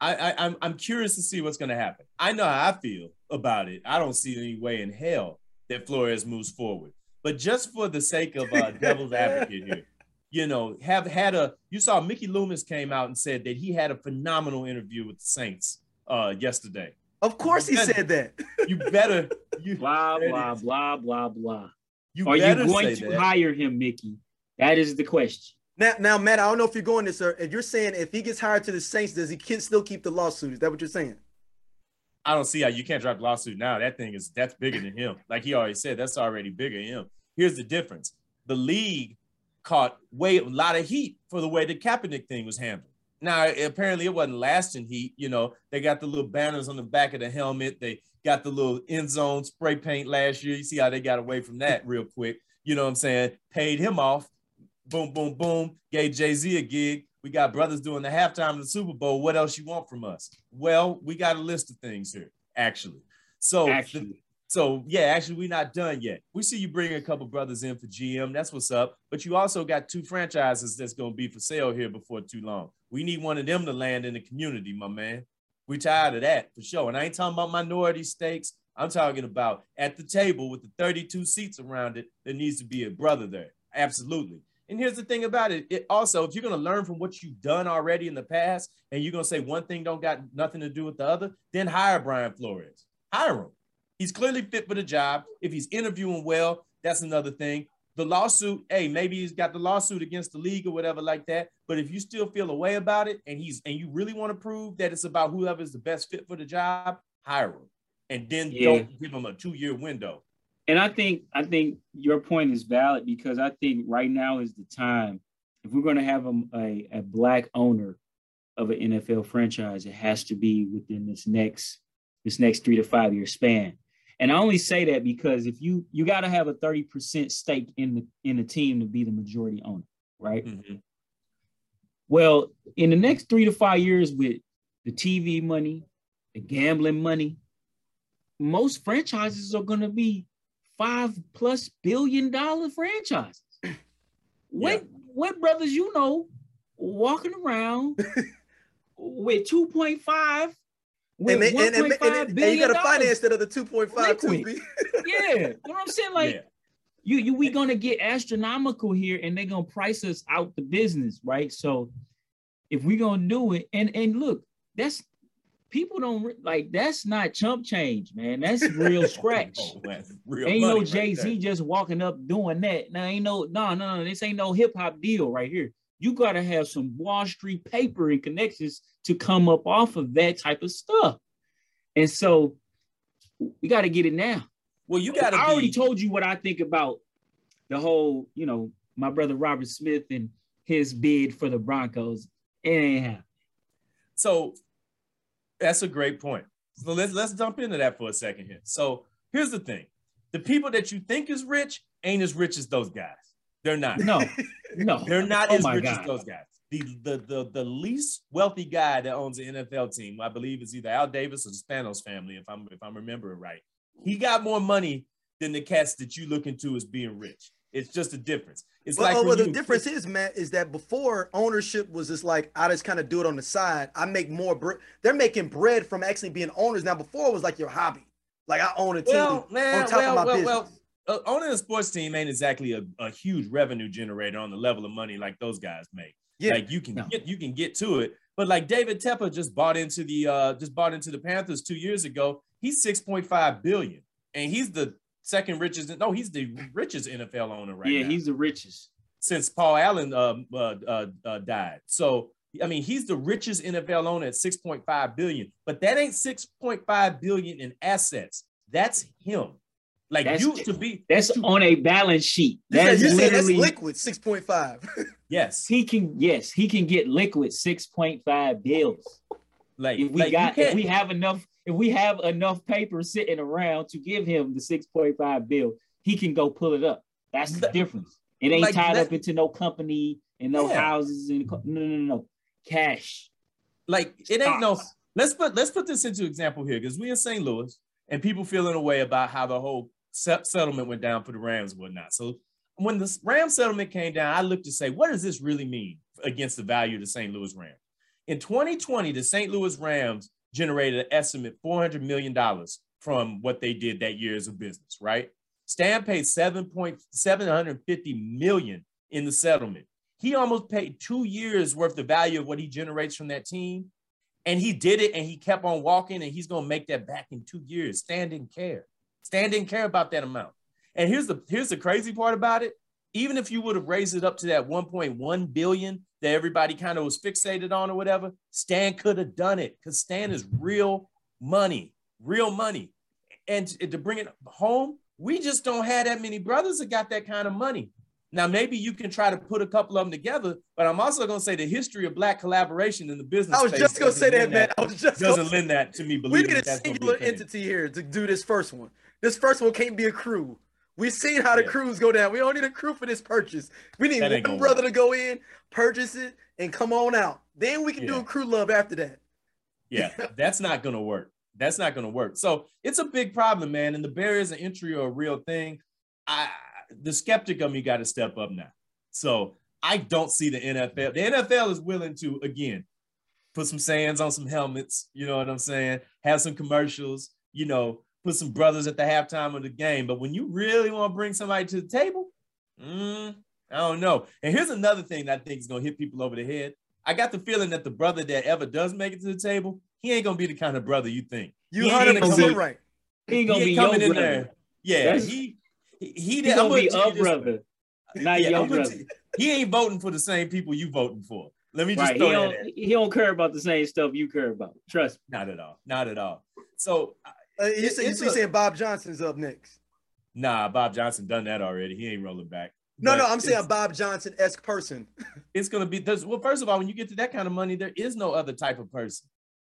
I, I I'm I'm curious to see what's going to happen. I know how I feel about it. I don't see any way in hell that Flores moves forward. But just for the sake of uh, devil's advocate here, you know, have had a. You saw Mickey Loomis came out and said that he had a phenomenal interview with the Saints uh, yesterday. of course he Okay. said that. You better you Blah There it blah blah blah blah. you Are you going to that. hire him, Mickey? That is the question. Now, now, Matt, I don't know if you're going this, sir. If you're saying if he gets hired to the Saints, does he can still keep the lawsuit? Is that what you're saying? I don't see how you can't drop the lawsuit now. That thing is that's bigger than him. Like he already said, that's already bigger than him. Here's the difference: the league caught way a lot of heat for the way the Kaepernick thing was handled. Now, apparently, it wasn't lasting heat. You know, they got the little banners on the back of the helmet. They got the little end zone spray paint last year. You see how they got away from that real quick. You know what I'm saying? Paid him off. Boom, boom, boom. Gave Jay Z a gig. We got brothers doing the halftime of the Super Bowl. What else you want from us? Well, we got a list of things here, actually. So, Actually, so yeah, actually, we're not done yet. We see you bring a couple brothers in for GM. That's what's up. But you also got two franchises that's to be for sale here before too long. We need one of them to land in the community, my man. We tired of that for sure. And I ain't talking about minority stakes. I'm talking about at the table with the 32 seats around it, there needs to be a brother there. Absolutely. And here's the thing about it. It also, if you're to learn from what you've done already in the past, and you're to say one thing don't got nothing to do with the other, then hire Brian Flores. Hire him. He's clearly fit for the job. If he's interviewing well, that's another thing. The lawsuit, hey, maybe he's got the lawsuit against the league or whatever like that. But if you still feel a way about it, and he's and you really want to prove that it's about whoever's the best fit for the job, hire him, and then Yeah. don't give him a two-year window. and I think I think your point is valid because I think right now is the time. If we're going to have a, a, a black owner of an NFL franchise, it has to be within this next this next three to five year span. And I only say that because if you you got to have a thirty percent stake in the in the team to be the majority owner, right? Mhm. Well, in the next three to five years, with the TV money, the gambling money, most franchises are going to be five plus billion dollar franchises. What what brothers you know walking around with two point five? With And, they, and, and, and, and, you got to finance that other 2.5 too. Yeah, you know what I'm saying? Like yeah. you you we gonna get astronomical here and they're gonna price us out the business right so if we gonna do it and and look that's people don't like that's not chump change man that's real scratch Oh, that's real ain't no jay-z there. just walking up doing that now ain't no no no no this ain't no hip-hop deal right here you gotta have some wall street paper and connections to come up off of that type of stuff and so we got to get it now Well, you got to I already be. told you what I think about the whole, you know, my brother Robert Smith and his bid for the Broncos. It ain't happening. So that's a great point. So let's let's jump into that for a second here. So here's the thing: the people that you think is rich ain't as rich as those guys. They're not. No, no, They're not Oh as my rich as those guys. The, the the the least wealthy guy that owns an NFL team, I believe, is either Al Davis or the Spanos family, if I'm if I'm remembering right. He got more money than the cats that you look into as being rich. It's just a difference. It's But, like oh, when well, the difference is, Matt, is that before ownership was just like I just kind of do it on the side. I make more. Bre- They're making bread from actually being owners now. Before it was like your hobby. Like I own a team Well, man, on top well, of my well, business. well, owning a sports team ain't exactly a, a huge revenue generator on the level of money like those guys make. yeah, Like you can No. get you can get to it, but like David Tepper just bought into the uh just bought into the Panthers two years ago. He's six point five billion, and he's the second richest. No, he's the richest NFL owner right yeah, now Yeah, he's the richest. since Paul Allen um, uh, uh, uh, died. So I mean, he's the richest NFL owner at 6.5 billion, but that ain't 6.5 billion in assets. That's him. Like That's- you to be That's to- on a balance sheet. That's you said that's liquid six point five. Yes. He can, yes, he can get liquid 6.5 bills. Like If we like, got, if we have enough, if we have enough paper sitting around to give him the 6.5 bill, he can go pull it up. That's the difference. It ain't like tied that- up into no company and no Yeah. houses and no, no, no, no, cash. like it ain't no let's put let's put this into example here because we in St. Louis and people feeling a way about how the whole settlement went down for the Rams and whatnot. So when the Ram settlement came down, I looked to say, what does this really mean against the value of the St. Louis Rams? In 2020, the St. Louis Rams generated an estimate $400 million from what they did that year as a business, right? Stan paid 7.750 million in the settlement. He almost paid two years worth of value of what he generates from that team. And he did it and he kept on walking and he's going to make that back in two years. Stan didn't care. Stan didn't care about that amount. And here's the here's the crazy part about it. Even if you would have raised it up to that 1.1 billion that everybody kind of was fixated on or whatever, Stan could have done it because Stan is real money, real money. And to to bring it home, we just don't have that many brothers that got that kind of money. Now, maybe you can try to put a couple of them together, but I'm also going to say the history of black collaboration in the business. I was just gonna say that, man. I was just doesn't lend that to me We believing need a that's gonna be singular entity here to do this first one. This first one can't be a crew. We've seen how the Yeah. crews go down. We don't need a crew for this purchase. We need That one gonna brother to go in, purchase it, and come on out. Then we can do a crew love after that. Yeah, that's not going to work. That's not going to work. So it's a big problem, man. And the barriers of entry are a real thing. I, the skeptic of me got to step up now. So I don't see the NFL. The NFL is willing to again put some sands on some helmets. You know what I'm saying? Have some commercials. You know, put some brothers at the halftime of the game. But when you really want to bring somebody to the table, mm, I don't know. And here's another thing that I think is going to hit people over the head. I got the feeling that the brother that ever does make it to the table, he ain't gonna be the kind of brother you think. You He ain't hundred gonna percent be- right. He ain't gonna be coming in brother. there. Yeah, That's- he he, he, He gonna gonna be tell you a this- brother, not Yeah, your brother. tell- He ain't voting for the same people you voting for. Let me just Right? He throw that don't, at he don't care about the same stuff you care about. Trust me. Not at all. Not at all. So Uh, you It- say, you a- saying Bob Johnson's up next. nah, Bob Johnson done that already. He ain't rolling back. No, But no, I'm saying a Bob Johnson esque person. it's gonna be there's well, first of all, when you get to that kind of money, there is no other type of person.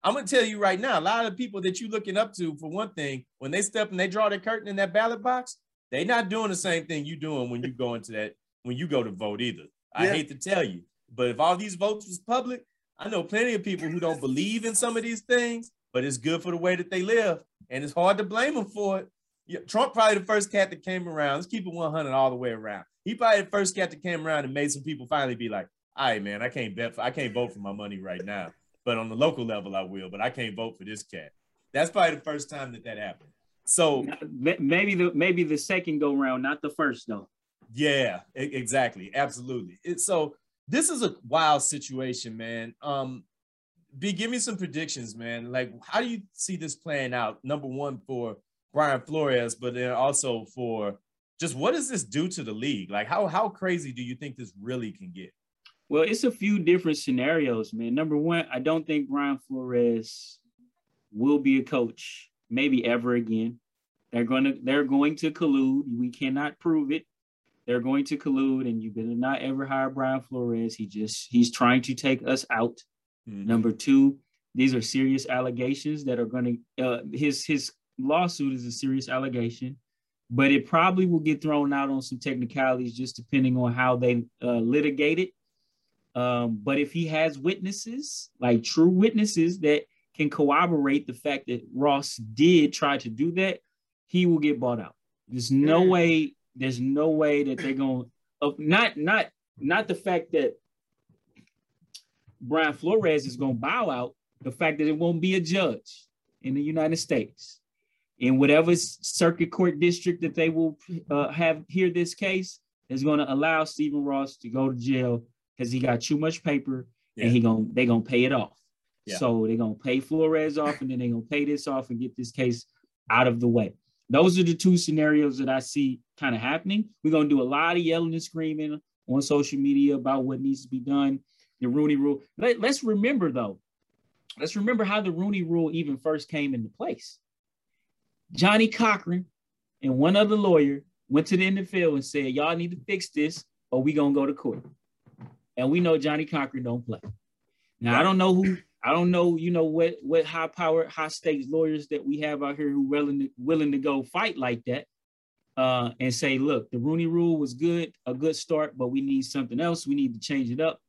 I'm gonna tell you right now, a lot of people that you're looking up to, for one thing, when they step and they draw their curtain in that ballot box, they're not doing the same thing you're doing when you go into that when you go to vote either. I Yeah. hate to tell you, but if all these votes was public, I know plenty of people who don't believe in some of these things, but it's good for the way that they live, and it's hard to blame him for it. Yeah, Trump probably the first cat that came around. Let's keep it 100 all the way around. He probably the first cat that came around and made some people finally be like, "All right, man, I can't bet for, I can't vote for my money right now, but on the local level I will, but I can't vote for this cat." That's probably the first time that that happened. So Maybe the maybe the second go round, not the first though. yeah, exactly, absolutely. It, so this is a wild situation, man. Um, B, give me some predictions, man. Like, how do you see this playing out? Number one for Brian Flores, but then also for just what does this do to the league? Like, how how crazy do you think this really can get? Well, it's a few different scenarios, man. Number one, I don't think Brian Flores will be a coach, maybe ever again. They're going to they're going to collude. We cannot prove it. They're going to collude, and you better not ever hire Brian Flores. He just he's trying to take us out. Mhm. Number two, these are serious allegations that are going to uh, his his lawsuit is a serious allegation, but it probably will get thrown out on some technicalities just depending on how they uh, litigate it. Um, but if he has witnesses, like true witnesses that can corroborate the fact that Ross did try to do that, he will get bought out. There's no way. There's no way that they're going. Uh, not not not the fact that Brian Flores is going to bow out. The fact that it won't be a judge in the United States in whatever circuit court district that they will uh, have hear this case is going to allow Stephen Ross to go to jail because he got too much paper Yeah. and he going they gonna pay it off. Yeah. So they're gonna pay Flores off and then they're gonna pay this off and get this case out of the way. Those are the two scenarios that I see kind of happening. We're gonna do a lot of yelling and screaming on social media about what needs to be done. The Rooney Rule. Let, let's remember though. Let's remember how the Rooney Rule even first came into place. Johnnie Cochran and one other lawyer went to the NFL and said, "Y'all need to fix this, or we gonna go to court." and we know Johnnie Cochran don't play. Now I don't know who I don't know, you know, what what high power, high stakes lawyers that we have out here who willing to, willing to go fight like that, uh, and say, look, the Rooney Rule was good, a good start, but we need something else. We need to change it up.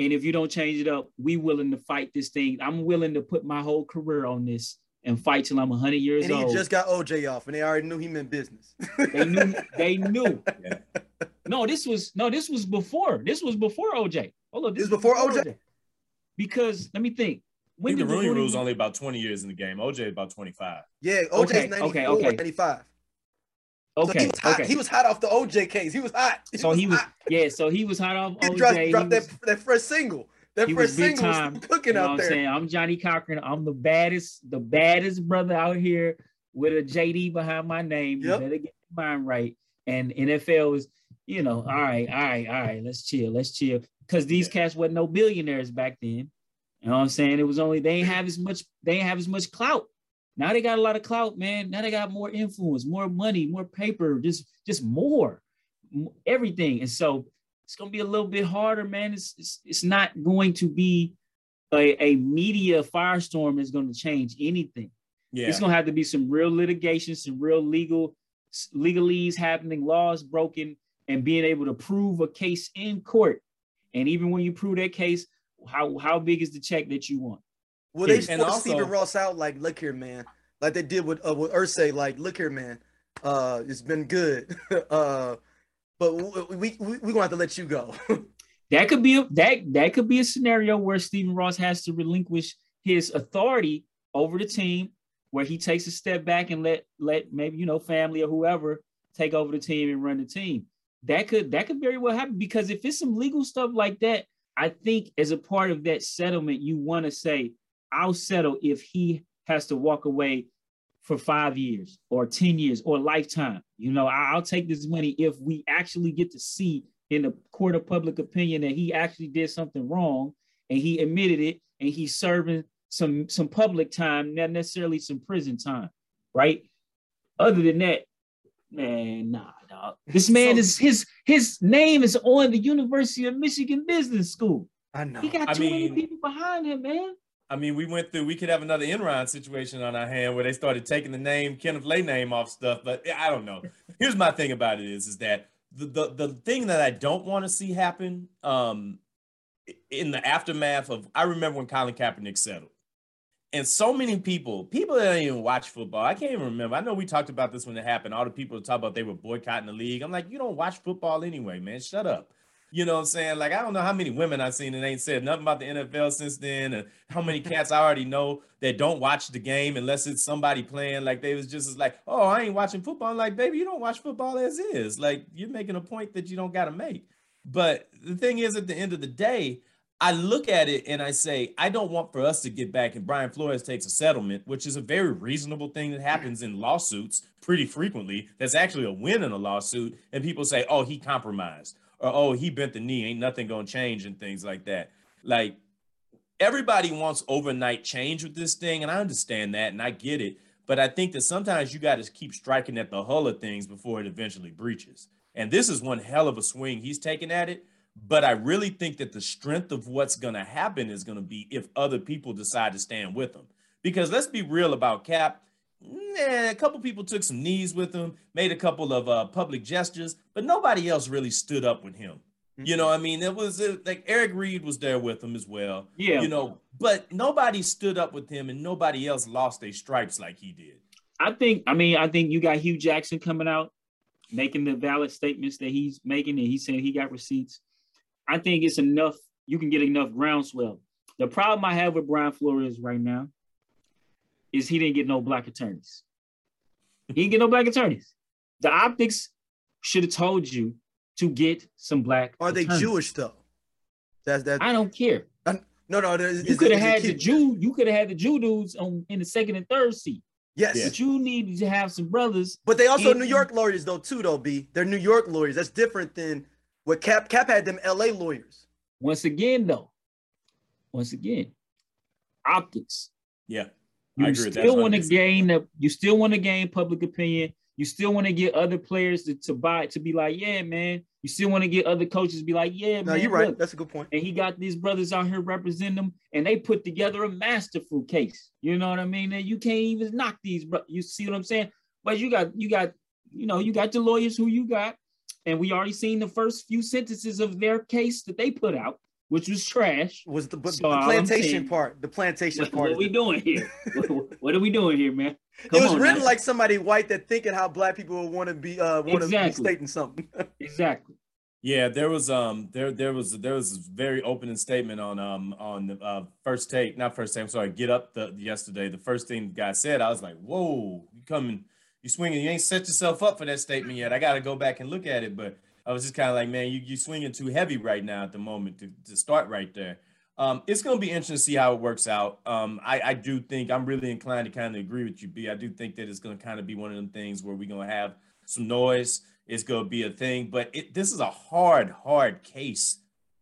And if you don't change it up, we willing to fight this thing. I'm willing to put my whole career on this and fight till I'm 100 years old. And he old. just got OJ off, and they already knew he meant business. They knew. They knew. Yeah. No, this was no. This was before. This was before OJ. Hold on. This was before OJ? Because let me think. I When think the did Rooney Rooney Rule's only about 20 years in the game. OJ about 25. yeah, OJ's Okay, 94, okay, okay. 95. So Okay. he was hot. okay. He was hot off the OJ case. He was hot. so he was. hot. Yeah. So he was hot off He OJ. dropped, he dropped that, was- that fresh single. That he fresh was big single time. was cooking you know out what I'm there. saying? I'm Johnnie Cochran. I'm the baddest, the baddest brother out here with a JD behind my name. Yep. You better get your mind right. And NFL is, you know, all right, all right, all right, let's chill, let's chill. Because these cats wasn't no billionaires back then. You know what I'm saying? It was only they ain't have as much, they ain't have as much clout. Now they got a lot of clout, man. Now they got more influence, more money, more paper, just just more, everything. And so it's gonna be a little bit harder, man. It's it's, it's not going to be a, a media firestorm is going to change anything. Yeah. It's going to have to be some real litigation, some real legal legalese happening, laws broken, and being able to prove a case in court. And even when you prove that case, how how big is the check that you want? Well, they And also- Stephen Ross out like, look here, man. Like they did with uh, with Irsay, like, look here, man. Uh, it's been good. uh, but we we we gonna have to let you go. That could be a, that that could be a scenario where Stephen Ross has to relinquish his authority over the team, where he takes a step back and let let maybe you know family or whoever take over the team and run the team. That could that could very well happen because if it's some legal stuff like that, I think as a part of that settlement, you want to say, I'll settle if he has to walk away for five years or 10 years or lifetime. You know, I- I'll take this money if we actually get to see in the court of public opinion that he actually did something wrong and he admitted it and he's serving some some public time, not necessarily some prison time, right? Other than that, man, nah, dog. This man So- is his his name is on the University of Michigan Business School. I know. He got I too many people behind him, man. I mean, we went through, we could have another Enron situation on our hand where they started taking the name, Kenneth Lay name off stuff, but I don't know. Here's my thing about it is, is that the, the, the thing that I don't want to see happen um, in the aftermath of, I remember when Colin Kaepernick settled. And so many people, people that don't even watch football, I can't even remember. I know we talked about this when it happened. All the people talk about they were boycotting the league. I'm like, you don't watch football anyway, man. Shut up. You know what I'm saying? Like, I don't know how many women I've seen that ain't said nothing about the NFL since then, and how many cats I already know that don't watch the game unless it's somebody playing. Like, they was just like, oh, I ain't watching football. I'm like, baby, you don't watch football as is. Like, you're making a point that you don't got to make. But the thing is, at the end of the day, I look at it and I say, I don't want for us to get back and Brian Flores takes a settlement, which is a very reasonable thing that happens in lawsuits pretty frequently. That's actually a win in a lawsuit. And people say, oh, he compromised or oh, he bent the knee. Ain't nothing to change and things like that. Like everybody wants overnight change with this thing. And I understand that and I get it. But I think that sometimes you got to keep striking at the hull of things before it eventually breaches. And this is one hell of a swing he's taken at it. But I really think that the strength of what's going to happen is going to be if other people decide to stand with him. Because let's be real about Cap. Nah, a couple people took some knees with him, made a couple of uh, public gestures, but nobody else really stood up with him. You know, I mean, it was uh, like Eric Reid was there with him as well. Yeah. You know, but nobody stood up with him, and nobody else lost their stripes like he did. I think, I mean, I think you got Hue Jackson coming out, making the valid statements that he's making, and he's saying he got receipts. I think it's enough, you can get enough groundswell. The problem I have with Brian Flores right now is he didn't get no black attorneys. He didn't get no black attorneys. The optics should have told you to get some black. Are they. Jewish though? That's that. I don't care. Uh, no, no. there's- You could have had the Jew. You could have had the Jew dudes on in the second and third seat. Yes, But you need to have some brothers but they also in- New York lawyers though too though. B. They're New York lawyers. That's different than what Cap Cap had them L.A. lawyers. Once again, though, once again, optics. Yeah, I You agree still want to gain the, you still want to gain public opinion. You still want to get other players to, to buy to be like, yeah, man. You still want to get other coaches to be like, yeah, No, man. you're right. look." That's a good point. And he got these brothers out here representing them, and they put together a masterful case. You know what I mean? And you can't even knock these, bro. You see what I'm saying? But you got, you got, you know, you got the lawyers who you got, and we already seen the first few sentences of their case that they put out, which was trash. Was the, but So the plantation saying- part? The plantation part. What, are we the- doing here? what, what are we doing here, man? it was on written now. like somebody white that thinking how black people would want to be uh want to be Exactly. stating something. exactly. Yeah, there was um there there was there was a very opening statement on um on the uh, first take, not first take. I'm sorry, get up the yesterday. The first thing the guy said, I was like, "Whoa, you coming? You swinging? You ain't set yourself up for that statement yet. I got to go back and look at it." But I was just kind of like, "Man, you you swinging too heavy right now at the moment to, to start right there." Um, it's going to be interesting to see how it works out. Um, I, I do think I'm really inclined to kind of agree with you, B. I do think that it's going to kind of be one of them things where we're going to have some noise. It's going to be a thing, but it, this is a hard, hard case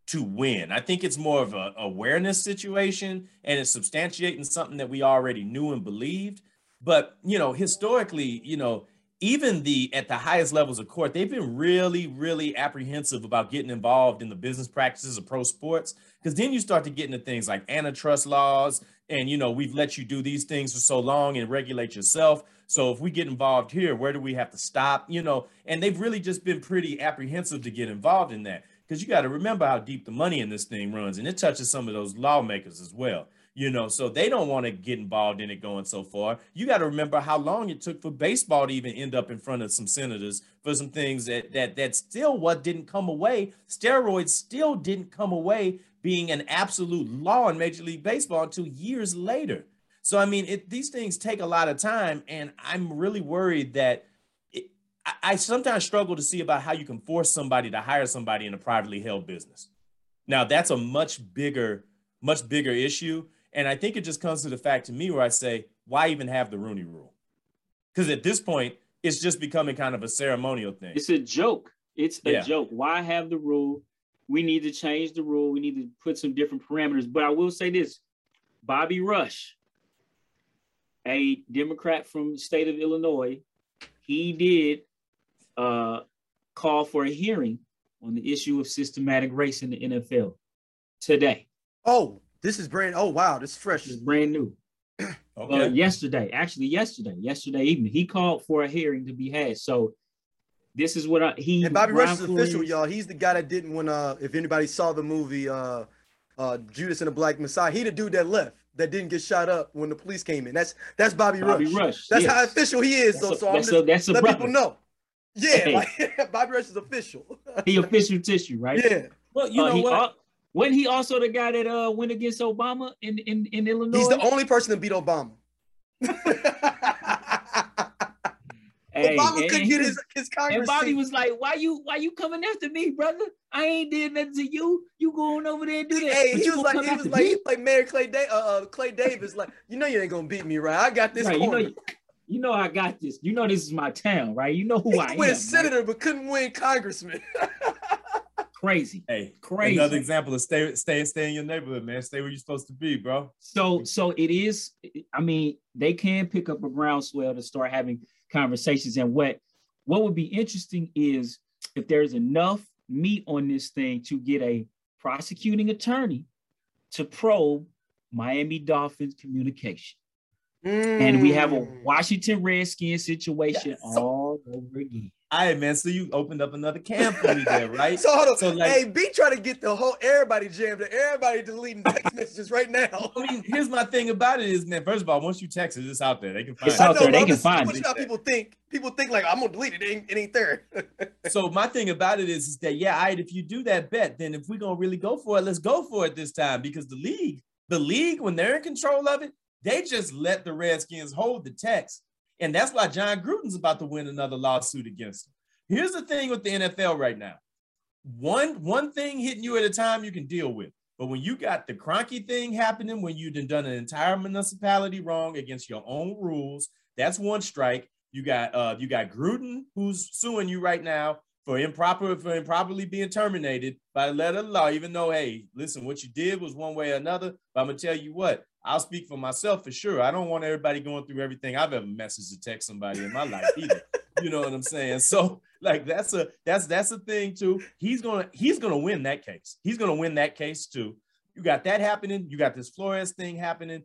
to win. I think it's more of a awareness situation and it's substantiating something that we already knew and believed. But you know, historically, you know, even the at the highest levels of court, they've been really, really apprehensive about getting involved in the business practices of pro sports because then you start to get into things like antitrust laws, and you know, we've let you do these things for so long and regulate yourself. So if we get involved here, where do we have to stop? You know, and they've really just been pretty apprehensive to get involved in that because you got to remember how deep the money in this thing runs, and it touches some of those lawmakers as well. You know, so they don't want to get involved in it going so far. You got to remember how long it took for baseball to even end up in front of some senators for some things that that that still what didn't come away. Steroids still didn't come away being an absolute law in Major League Baseball until years later. So I mean, it, these things take a lot of time, and I'm really worried that it, I, I sometimes struggle to see about how you can force somebody to hire somebody in a privately held business. Now that's a much bigger, much bigger issue, and I think it just comes to the fact to me where I say, why even have the Rooney Rule? Because at this point, it's just becoming kind of a ceremonial thing. It's a joke. It's a Yeah. joke. Why have the rule? We need to change the rule. We need to put some different parameters. But I will say this Bobby Rush, a Democrat from the state of Illinois, he did uh, call for a hearing on the issue of systematic race in the NFL today. oh, this is brand. Oh wow, this is fresh. This is brand new. Uh, Okay. yesterday, actually yesterday, yesterday evening, he called for a hearing to be had. So this is what I he And Bobby Rush is official, y'all. He's the guy that didn't when uh if anybody saw the movie uh uh Judas and the Black Messiah, he the dude that left that didn't get shot up when the police came in. That's that's Bobby, Bobby Rush. Rush. That's yes. how official he is. So, a- so I'm that's just a- that's a let brother. people know. Yeah, Hey. like, Bobby Rush is official. he official tissue, right? yeah, Well, you Uh, know he, what? al- wasn't he also the guy that uh went against Obama in in, in Illinois? he's the only person that beat Obama. Hey, Obama and couldn't get his his Congress And Bobby seat. was like, "Why you why you coming after me, brother? I ain't did nothing to you. You going over there and do that? Hey, he you was like, he was like, he like Mayor Clay, da- uh, uh, Clay Davis. Like, you know, you ain't gonna beat me, right? I got this Right, you know, you, know, I got this. You know, this is my town, right? You know who he I could am. win right? senator, but couldn't win congressman. Crazy. Hey, Crazy. another example of stay, stay, stay in your neighborhood, man. Stay where you're supposed to be, bro. So, so it is. I mean, they can pick up a groundswell to start having conversations. And what what would be interesting is if there's enough meat on this thing to get a prosecuting attorney to probe Miami Dolphins communication. And we have a Mm. Washington Redskins situation Yeah, so- all over again. All right, man. So you opened up another camp for me there, right? So hold on. So, like- hey, B trying to get the whole everybody jammed. Everybody deleting text messages right now. I mean, here's my thing about it is, man. First of all, once you text it, it's out there. They can find It's it. out there. They can find it. you know how people think. People think like I'm gonna delete it. It ain't, it ain't there. So my thing about it is, is that yeah, all right, if you do that bet, then if we're gonna really go for it, let's go for it this time because the league, the league, when they're in control of it, they just let the Redskins hold the text, and that's why Jon Gruden's about to win another lawsuit against him. Here's the thing with the NFL right now: one one thing hitting you at a time you can deal with, but when you got the Kroenke thing happening, when you done an entire municipality wrong against your own rules, that's one strike. You got uh you got Gruden who's suing you right now for improper for improperly being terminated by the letter of law, even though hey, listen, what you did was one way or another. But I'm gonna tell you what, I'll speak for myself for sure. I don't want everybody going through everything I've ever messaged to text somebody in my life either. You know what I'm saying? So like that's a that's that's a thing too. He's gonna he's gonna win that case. He's gonna win that case too. You got that happening. You got this Flores thing happening.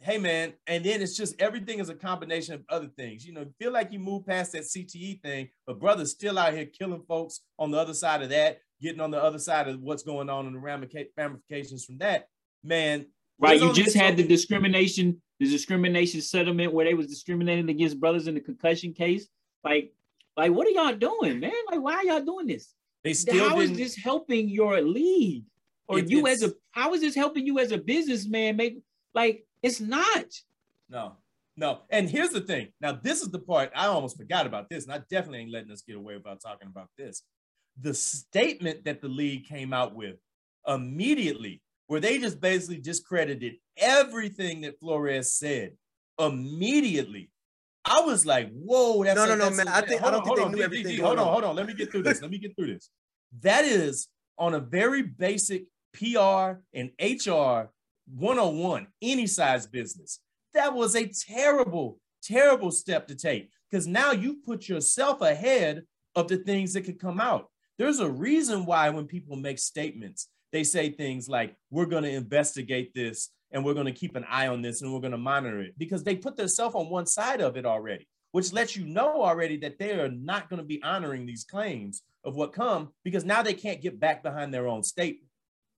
Hey man, and then it's just everything is a combination of other things. You know, feel like you move past that CTE thing, but brother's still out here killing folks on the other side of that, getting on the other side of what's going on and the ramifications from that. Man, right. You just had the discrimination, the discrimination settlement where they was discriminating against brothers in the concussion case. Like, like what are y'all doing, man? Like, why are y'all doing this? They still how is this helping your league? Or you as a how is this helping you as a businessman make like it's not. No, no. And here's the thing. Now, this is the part I almost forgot about this, and I definitely ain't letting us get away without talking about this. The statement that the league came out with immediately, where they just basically discredited everything that Flores said immediately. I was like, whoa, that's no, no, no, man. I think I don't think they knew everything. hold on, hold on. Let me get through this. Let me get through this. That is on a very basic PR and HR 101, any size business. That was a terrible, terrible step to take because now you put yourself ahead of the things that could come out. There's a reason why when people make statements, they say things like, we're going to investigate this and we're going to keep an eye on this and we're going to monitor it because they put themselves on one side of it already, which lets you know already that they are not going to be honoring these claims of what come because now they can't get back behind their own statement.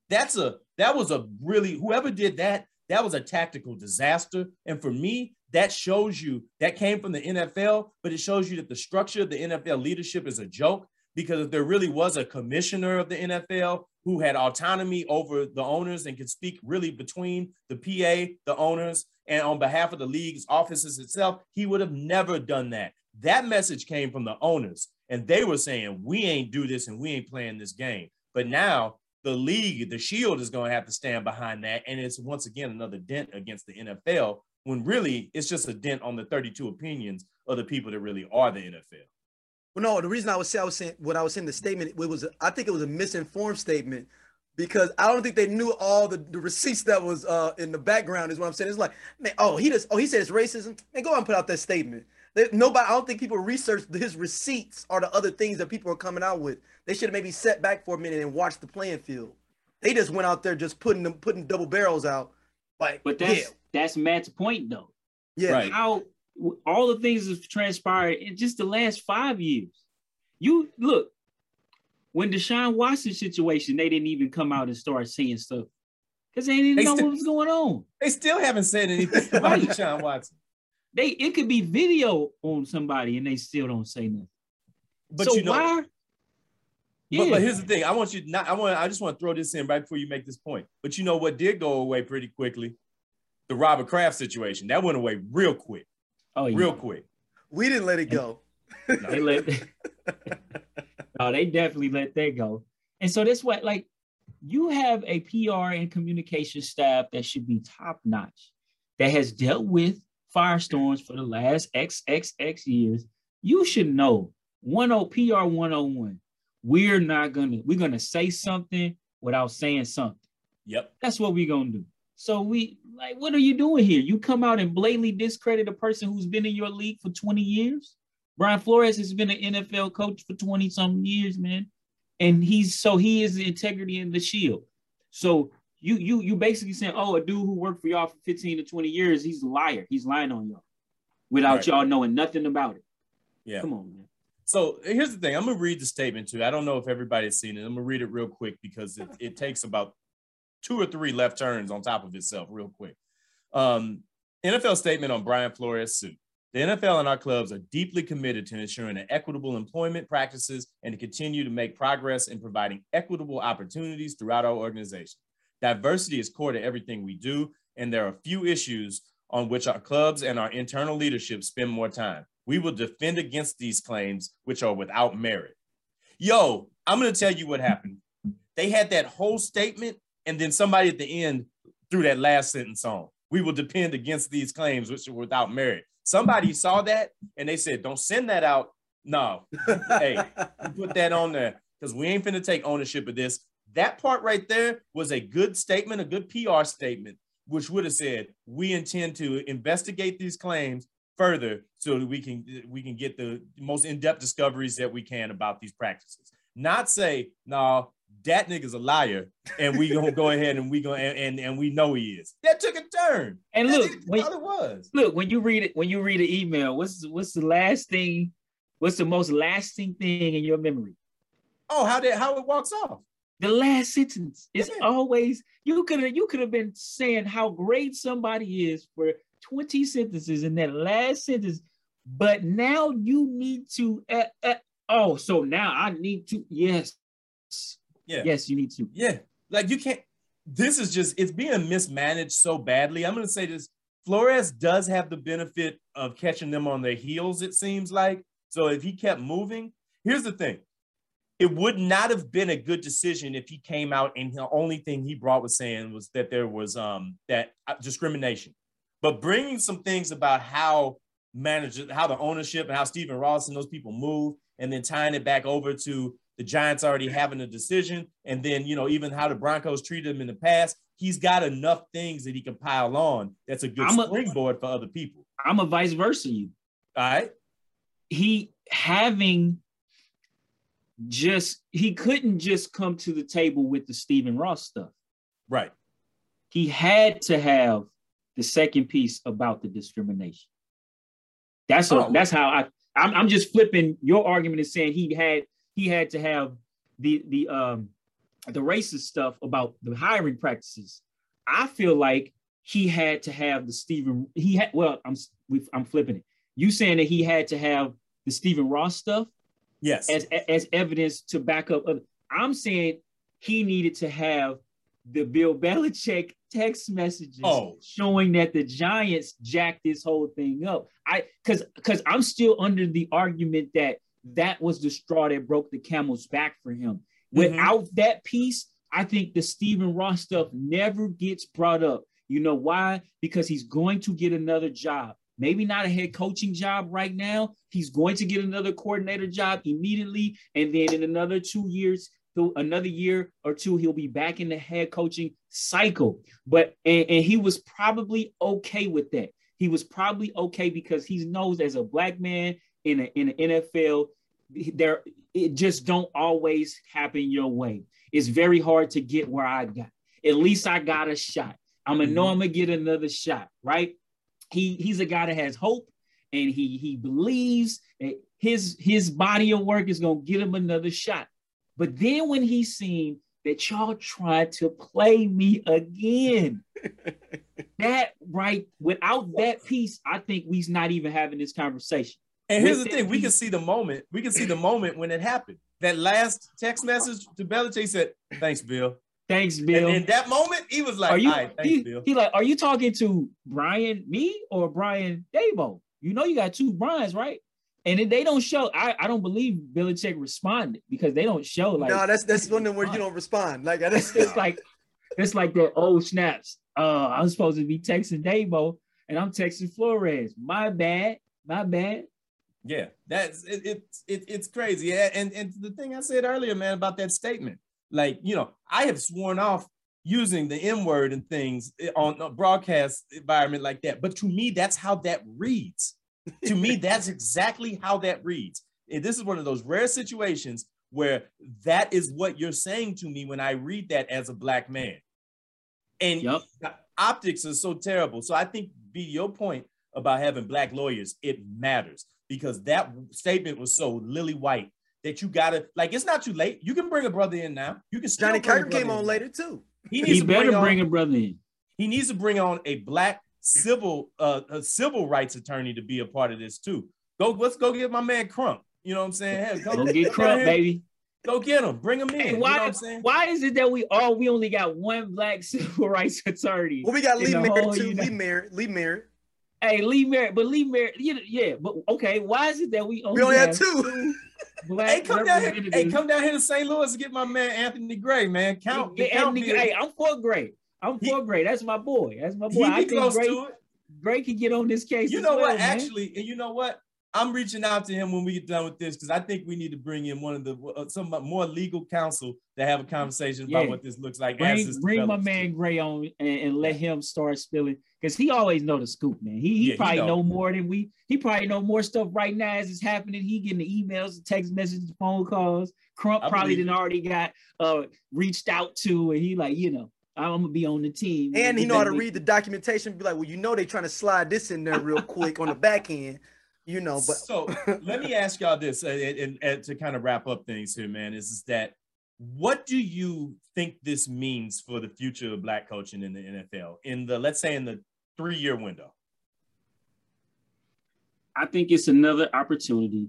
That's a that was a really whoever did that, that was a tactical disaster. And for me, that shows you that came from the NFL, but it shows you that the structure of the NFL leadership is a joke because if there really was a commissioner of the NFL who had autonomy over the owners and could speak really between the PA, the owners, and on behalf of the league's offices itself, he would have never done that. That message came from the owners, and they were saying, We ain't do this and we ain't playing this game. But now the league, the shield is going to have to stand behind that. And it's once again another dent against the NFL when really it's just a dent on the 32 opinions of the people that really are the NFL. Well, no, the reason I was saying I was saying what I was saying the statement, it was I think it was a misinformed statement because I don't think they knew all the, the receipts that was uh, in the background, is what I'm saying. It's like, man, oh, he just oh, he said it's racism. Man, go out and put out that statement. They, nobody, I don't think people researched his receipts or the other things that people are coming out with. They should have maybe sat back for a minute and watched the playing field. They just went out there just putting them putting double barrels out. Like, but that's yeah. that's Matt's point though. Yeah, right. how all the things have transpired in just the last five years. You look when Deshaun Watson situation, they didn't even come out and start saying stuff because they didn't they know still, what was going on. They still haven't said anything about Deshaun Watson. They it could be video on somebody and they still don't say nothing. But so you know, why? Yeah. But, but here's the thing. I want you not. I want. I just want to throw this in right before you make this point. But you know what did go away pretty quickly? The Robert Kraft situation that went away real quick. Oh, yeah. real quick. We didn't let it go. No, they let. no, they definitely let that go. And so that's what like you have a PR and communication staff that should be top notch, that has dealt with firestorms for the last XXX years, you should know 10 PR 101. We're not gonna, we're gonna say something without saying something. Yep. That's what we're gonna do. So we like, what are you doing here? You come out and blatantly discredit a person who's been in your league for 20 years. Brian Flores has been an NFL coach for 20 some years, man. And he's so he is the integrity and the shield. So you you you basically saying, oh, a dude who worked for y'all for 15 to 20 years, he's a liar. He's lying on y'all without right. y'all knowing nothing about it. Yeah. Come on, man. So here's the thing. I'm gonna read the statement too. I don't know if everybody's seen it. I'm gonna read it real quick because it, it takes about two or three left turns on top of itself, real quick. Um, NFL statement on Brian Flores suit. The NFL and our clubs are deeply committed to ensuring equitable employment practices and to continue to make progress in providing equitable opportunities throughout our organization. Diversity is core to everything we do, and there are few issues on which our clubs and our internal leadership spend more time. We will defend against these claims, which are without merit. Yo, I'm going to tell you what happened. They had that whole statement, and then somebody at the end threw that last sentence on. We will defend against these claims, which are without merit. Somebody saw that and they said, Don't send that out. No, hey, put that on there because we ain't finna take ownership of this. That part right there was a good statement, a good PR statement. which would have said, we intend to investigate these claims further so that we can we can get the most in-depth discoveries that we can about these practices. Not say, no, that nigga's a liar, and we gonna go ahead and we gonna and, and, and we know he is. That took a turn. And That look, when, all it was. look when you read it, when you read an email, what's what's the last thing? What's the most lasting thing in your memory? Oh, how did how it walks off? The last sentence is Yeah. always you could have you could have been saying how great somebody is for 20 sentences in that last sentence, but now you need to uh, uh, oh, so now I need to yes. Yeah. Yes, you need to. Yeah, like you can't. This is just it's being mismanaged so badly. I'm gonna say this: Flores does have the benefit of catching them on their heels. It seems like so. If he kept moving, here's the thing: it would not have been a good decision if he came out and the only thing he brought was saying was that there was um that uh, discrimination. But bringing some things about how managers, how the ownership and how Stephen Ross and those people move, and then tying it back over to the Giants already having a decision, and then you know even how the Broncos treated him in the past. He's got enough things that he can pile on. That's a good I'm a- springboard for other people. I'm a vice versa you. All right. he having just he couldn't just come to the table with the Stephen Ross stuff. Right. He had to have the second piece about the discrimination. That's Oh, a, that's how I I'm, I'm just flipping your argument and saying he had he had to have the the um the racist stuff about the hiring practices. I feel like he had to have the Stephen he had well I'm I'm flipping it. You saying that he had to have the Stephen Ross stuff Yes. as as evidence to back up. other- I'm saying he needed to have the Bill Belichick text messages Oh. showing that the Giants jacked this whole thing up. I because because I'm still under the argument that that was the straw that broke the camel's back for him. Mm-hmm. Without that piece, I think the Stephen Ross stuff never gets brought up. You know why? Because he's going to get another job. Maybe not a head coaching job right now. He's going to get another coordinator job immediately. And then in another two years, he'll, another year or two, he'll be back in the head coaching cycle. But and, and he was probably okay with that. He was probably okay because he knows as a black man in a, in the NFL, there it just don't always happen your way. It's very hard to get where I got. At least I got a shot. I'm gonna know mm-hmm. I'm gonna get another shot, right? He he's a guy that has hope and he he believes that his his body of work is gonna get him another shot. But then when he seen that y'all tried to play me again, that right without that piece, I think we's not even having this conversation. And here's the thing: we can see the moment. We can see the moment when it happened. That last text message to Belichick said, "Thanks, Bill." Thanks, Bill. And in that moment, he was like, are you "All right, thanks, he, Bill." he like, are you talking to Brian, me, or Brian Daboll? You know you got two Brian's, right? And if they don't show, I, I don't believe Belichick responded because they don't show like no, that's that's one of where you don't respond. Like that's it's like it's like that old snaps. Uh, I'm supposed to be texting Daboll and I'm texting Flores. My bad, my bad. Yeah, that's it, it's it, it's crazy. Yeah, and and the thing I said earlier, man, about that statement, like you know, I have sworn off using the N word and things eh, on a broadcast environment like that. But to me, that's how that reads. to me, that's exactly how that reads. And this is one of those rare situations where that is what you're saying to me when I read that as a black man. And the optics are so terrible. So I think, be your point about having black lawyers, it matters because that statement was so lily white that you gotta like. It's not too late. You can bring a brother in now. You can. Johnny bring Kirk came on later too. He needs He to better bring, on, bring a brother in. He needs to bring on a black civil uh, a civil rights attorney to be a part of this too. Go, let's go get my man Crump. You know what I'm saying? Hey, Go get Crump, baby. Go get him. Bring him in. Hey, you know why, what I'm why is it that we all we only got one black civil rights attorney? Well, we got in Lee the Merritt whole too. United- Lee Merritt. Lee Merritt. Hey, Lee Merritt, but Lee Merritt, yeah, yeah, but okay, why is it that we only, We only had have two. Hey, come down here. Hey, come down here to St. Louis and get my man Anthony Gray, man. Count. Yeah, count Anthony- hey, I'm for Gray. I'm He- for Gray. That's my boy. That's my he boy. I be think close Gray, to it. Gray can get on this case. You know well, what? man. Actually, and you know what? I'm reaching out to him when we get done with this because I think we need to bring in one of the uh, some more legal counsel to have a conversation Yeah. about what this looks like. as Bring, this bring my man. Gray on and, and let him start spilling because he always know the scoop, man. He, he Yeah, he probably know. know. more than we. He probably know more stuff right now as it's happening. He getting the emails, the text messages, phone calls. Crump probably believe done already got uh reached out to, and he like, you know, I'm gonna be on the team. And he know how to read the documentation. Be like, well, you know, they trying to slide this in there real quick on the back end, you know. But so let me ask y'all this, uh, and, and- and to kind of wrap up things here, man, is, is that what do you think this means for the future of black coaching in the NFL in the let's say in the three year window? I think it's another opportunity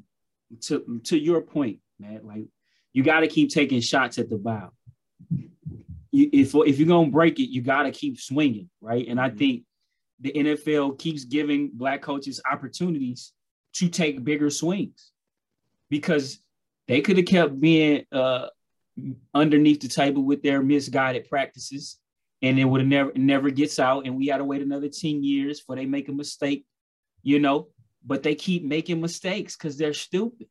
to to your point, man. Like you got to keep taking shots at the bow. You, if if you're gonna break it, you got to keep swinging, right? And I Mhm. think the NFL keeps giving black coaches opportunities to take bigger swings because they could have kept being uh, underneath the table with their misguided practices, and it would have never never gets out, and we had to wait another ten years for they make a mistake, you know but they keep making mistakes because they're stupid.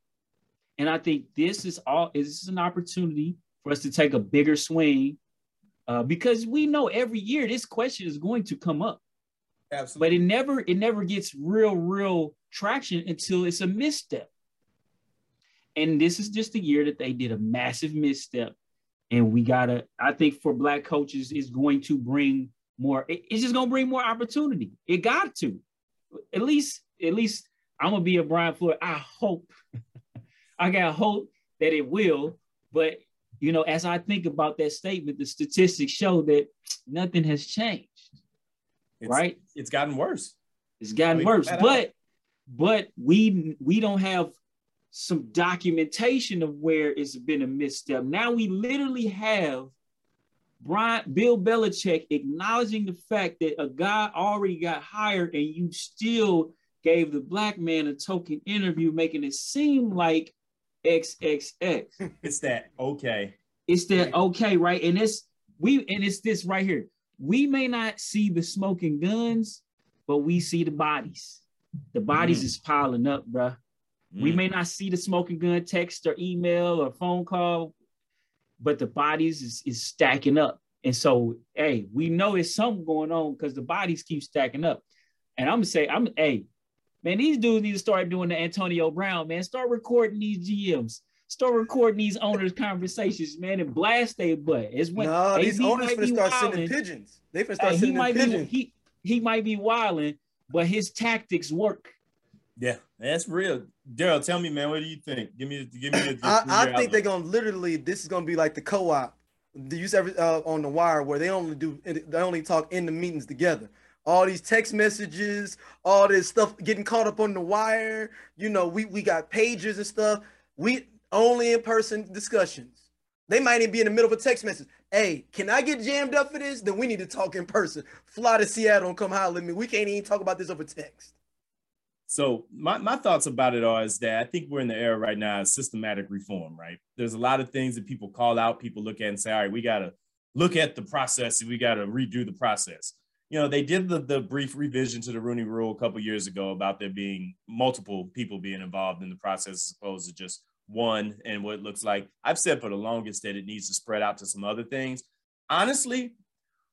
And I think this is all this is an opportunity for us to take a bigger swing uh, because we know every year this question is going to come up, but it never it never gets real real traction until it's a misstep. And this is just the year that they did a massive misstep, and we gotta. I think for black coaches is going to bring more. it- it's just gonna bring more opportunity. It got to, at least at least I'm gonna be a Brian Floyd. I hope. I got hope that it will, but you know, as I think about that statement, the statistics show that nothing has changed. It's, right? It's gotten worse. It's gotten I mean, worse, but but we we don't have some documentation of where it's been a misstep. Now we literally have Brian Bill Belichick acknowledging the fact that a guy already got hired and you still gave the black man a token interview, making it seem like XXX. It's that okay. It's that okay, right? And it's we and it's this right here. We may not see the smoking guns, but we see the bodies. The bodies Mm. is piling up, bruh. We Mm. may not see the smoking gun text or email or phone call, but the bodies is, is stacking up. And so, hey, we know it's something going on because the bodies keep stacking up. And I'm gonna say, I'm hey, man, these dudes need to start doing the Antonio Brown, man. Start recording these GMs, start recording these owners' conversations, man, and blast their butt. It's when no, these owners might finna be start wilding. sending pigeons. They finna start Hey, he sending might be pigeons. he he might be wilding, but his tactics work. Yeah, that's real. Daryl, tell me, man, what do you think? Give me, give me. Your, I, I your think they're gonna literally. This is gonna be like the co-op. The use ever uh, on the wire where they only do they only talk in the meetings together. All these text messages, all this stuff getting caught up on the wire. You know, we we got pages and stuff. We only in person discussions. They might even be in the middle of a text message. Hey, can I get jammed up for this? Then we need to talk in person. Fly to Seattle and come holler at me. We can't even talk about this over text. So my, my thoughts about it are is that I think we're in the era right now of systematic reform, right? There's a lot of things that people call out, people look at and say, all right, we gotta look at the process and we gotta redo the process. You know, they did the, the brief revision to the Rooney rule a couple years ago about there being multiple people being involved in the process as opposed to just one and what it looks like. I've said for the longest that it needs to spread out to some other things. Honestly,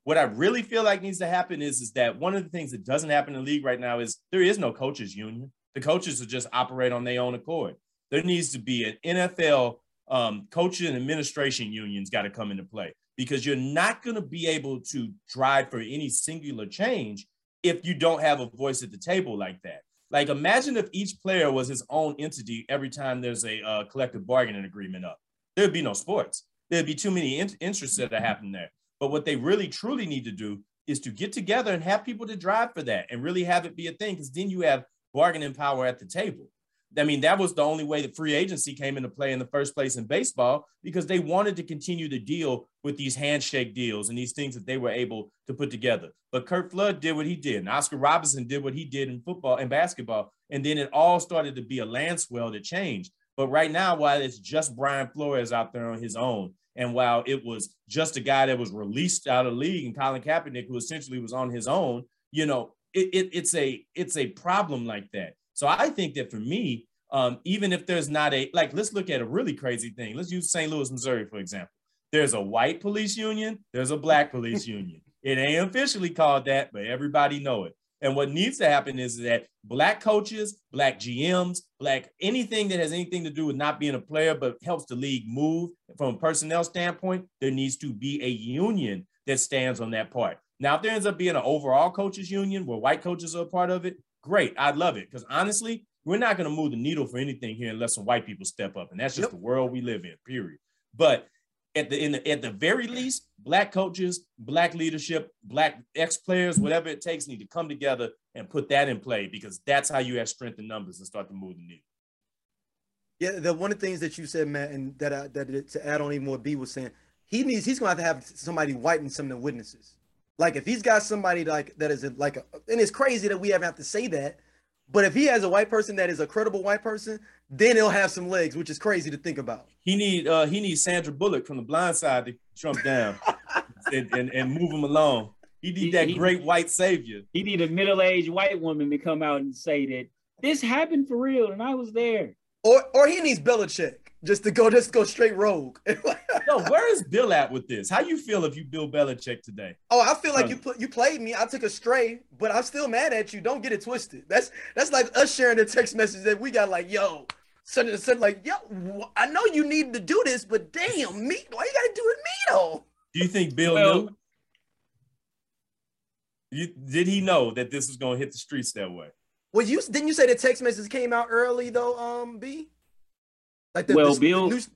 what I really feel like needs to happen is, is that one of the things that doesn't happen in the league right now is there is no coaches union. The coaches will just operate on their own accord. There needs to be an NFL um, coaching administration unions got to come into play because you're not going to be able to drive for any singular change if you don't have a voice at the table like that. Like imagine if each player was his own entity every time there's a uh, collective bargaining agreement up. There'd be no sports. There'd be too many in- interests that are happening there. But what they really truly need to do is to get together and have people to drive for that and really have it be a thing because then you have bargaining power at the table. I mean, that was the only way that free agency came into play in the first place in baseball because they wanted to continue to deal with these handshake deals and these things that they were able to put together. But Curt Flood did what he did, and Oscar Robertson did what he did in football and basketball. And then it all started to be a landswell that changed. But right now, while it's just Brian Flores out there on his own, and while it was just a guy that was released out of league and Colin Kaepernick, who essentially was on his own, you know, it, it, it's a it's a problem like that. So I think that for me, um, even if there's not a like, let's look at a really crazy thing. Let's use St. Louis, Missouri, for example. There's a white police union, there's a black police union. It ain't officially called that, but everybody know it. And what needs to happen is that black coaches, black GMs, black anything that has anything to do with not being a player but helps the league move from a personnel standpoint, there needs to be a union that stands on that part. Now, if there ends up being an overall coaches union where white coaches are a part of it, great. I'd love it because honestly, we're not going to move the needle for anything here unless some white people step up, and that's just yep. the world we live in. Period. But at the, the, at the very least, black coaches, black leadership, black ex players, whatever it takes, need to come together and put that in play because that's how you have strength in numbers and start to move the needle. Yeah, the one of the things that you said, Matt, and that I, that to add on even what B was saying, he needs he's going to have to have somebody whiten some of the witnesses. Like if he's got somebody like that is a, like, a, and it's crazy that we have to say that, but if he has a white person that is a credible white person, then he'll have some legs, which is crazy to think about. He need uh he needs Sandra Bullock from the blind side to jump down and, and, and move him along. He need he, that he, great white savior. He need a middle-aged white woman to come out and say that this happened for real and I was there. Or or he needs Belichick just to go just go straight rogue. no, where is Bill at with this? How you feel if you Bill Belichick today? Oh, I feel like you put you played me. I took a stray, but I'm still mad at you. Don't get it twisted. That's that's like us sharing a text message that we got like, yo, son and son, like, yo, I know you need to do this, but damn, me, why you gotta do it me though? Do you think Bill well, knew? You, did he know that this was gonna hit the streets that way? Well, you didn't you say the text message came out early though, um, B? Like the, well, the, Bill. The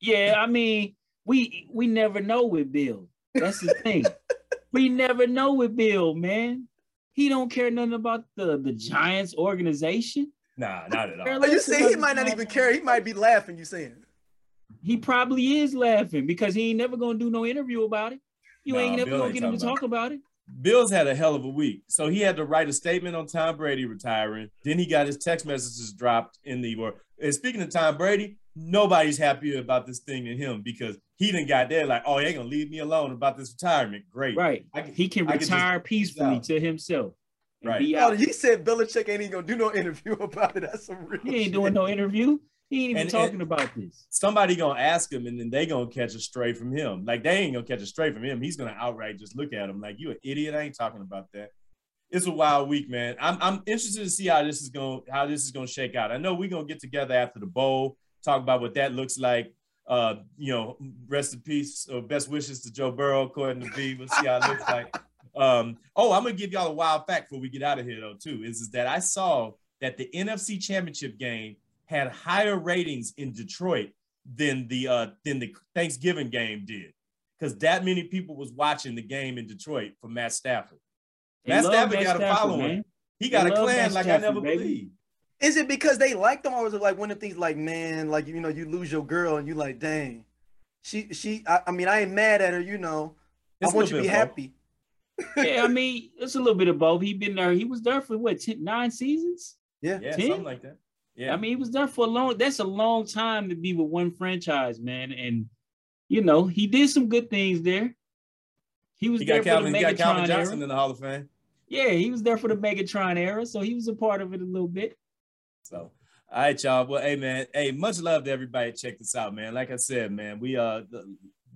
yeah, I mean, we we never know with Bill. That's the thing. we never know with Bill, man. He don't care nothing about the the Giants organization. Nah, not at all. Are you saying he might not even care? He might be laughing. You saying? He probably is laughing because he ain't never gonna do no interview about it. You nah, ain't never Bill gonna get him to talk about it. Bill's had a hell of a week. So he had to write a statement on Tom Brady retiring. Then he got his text messages dropped in the or and speaking of Tom Brady, nobody's happier about this thing than him because he didn't got there like, oh, they ain't gonna leave me alone about this retirement. Great. Right. Can, he can retire can peacefully to himself. Right. Oh, he said Belichick ain't even gonna do no interview about it. That's some real He ain't shit. doing no interview. He ain't even and, talking and about this. Somebody gonna ask him, and then they gonna catch a stray from him. Like they ain't gonna catch a stray from him. He's gonna outright just look at him like you an idiot. I ain't talking about that. It's a wild week, man. I'm I'm interested to see how this is going how this is gonna shake out. I know we're gonna get together after the bowl, talk about what that looks like. Uh, you know, rest in peace or best wishes to Joe Burrow, according to B. We'll see how it looks like. Um, oh, I'm gonna give y'all a wild fact before we get out of here though, too. Is, is that I saw that the NFC championship game had higher ratings in Detroit than the uh, than the Thanksgiving game did, because that many people was watching the game in Detroit for Matt Stafford. They Matt Stafford Matt got Stafford, a following. Man. He got they a clan like Stafford, I never baby. believed. Is it because they liked them, or was it like one of the things like, man, like you know, you lose your girl and you like, dang, she she. I, I mean, I ain't mad at her, you know. It's I want you to be happy. yeah, I mean, it's a little bit of both. He been there. He was there for what, 10, nine seasons? Yeah, yeah, 10? something like that. Yeah. I mean, he was there for a long, that's a long time to be with one franchise, man. And, you know, he did some good things there. He was he there Calvin, for the Megatron Calvin Johnson era. in the Hall of Fame. Yeah, he was there for the Megatron era. So he was a part of it a little bit. So, all right, y'all. Well, hey, man. Hey, much love to everybody. Check this out, man. Like I said, man, we uh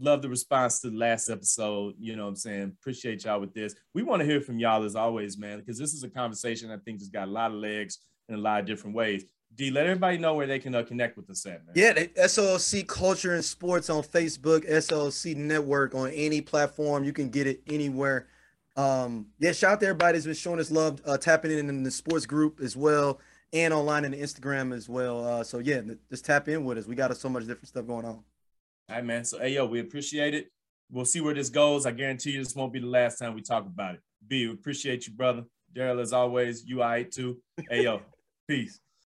love the response to the last episode. You know what I'm saying? Appreciate y'all with this. We want to hear from y'all as always, man, because this is a conversation I think has got a lot of legs in a lot of different ways. D, let everybody know where they can uh, connect with us at, man. Yeah, the SLC Culture and Sports on Facebook, SLC Network on any platform. You can get it anywhere. Um, yeah, shout out to everybody that's been showing us love, uh, tapping in in the sports group as well, and online in the Instagram as well. Uh, so yeah, just tap in with us. We got so much different stuff going on. All right, man. So hey, yo, we appreciate it. We'll see where this goes. I guarantee you, this won't be the last time we talk about it. B, we appreciate you, brother. Daryl, as always, you right too. Hey, yo, peace.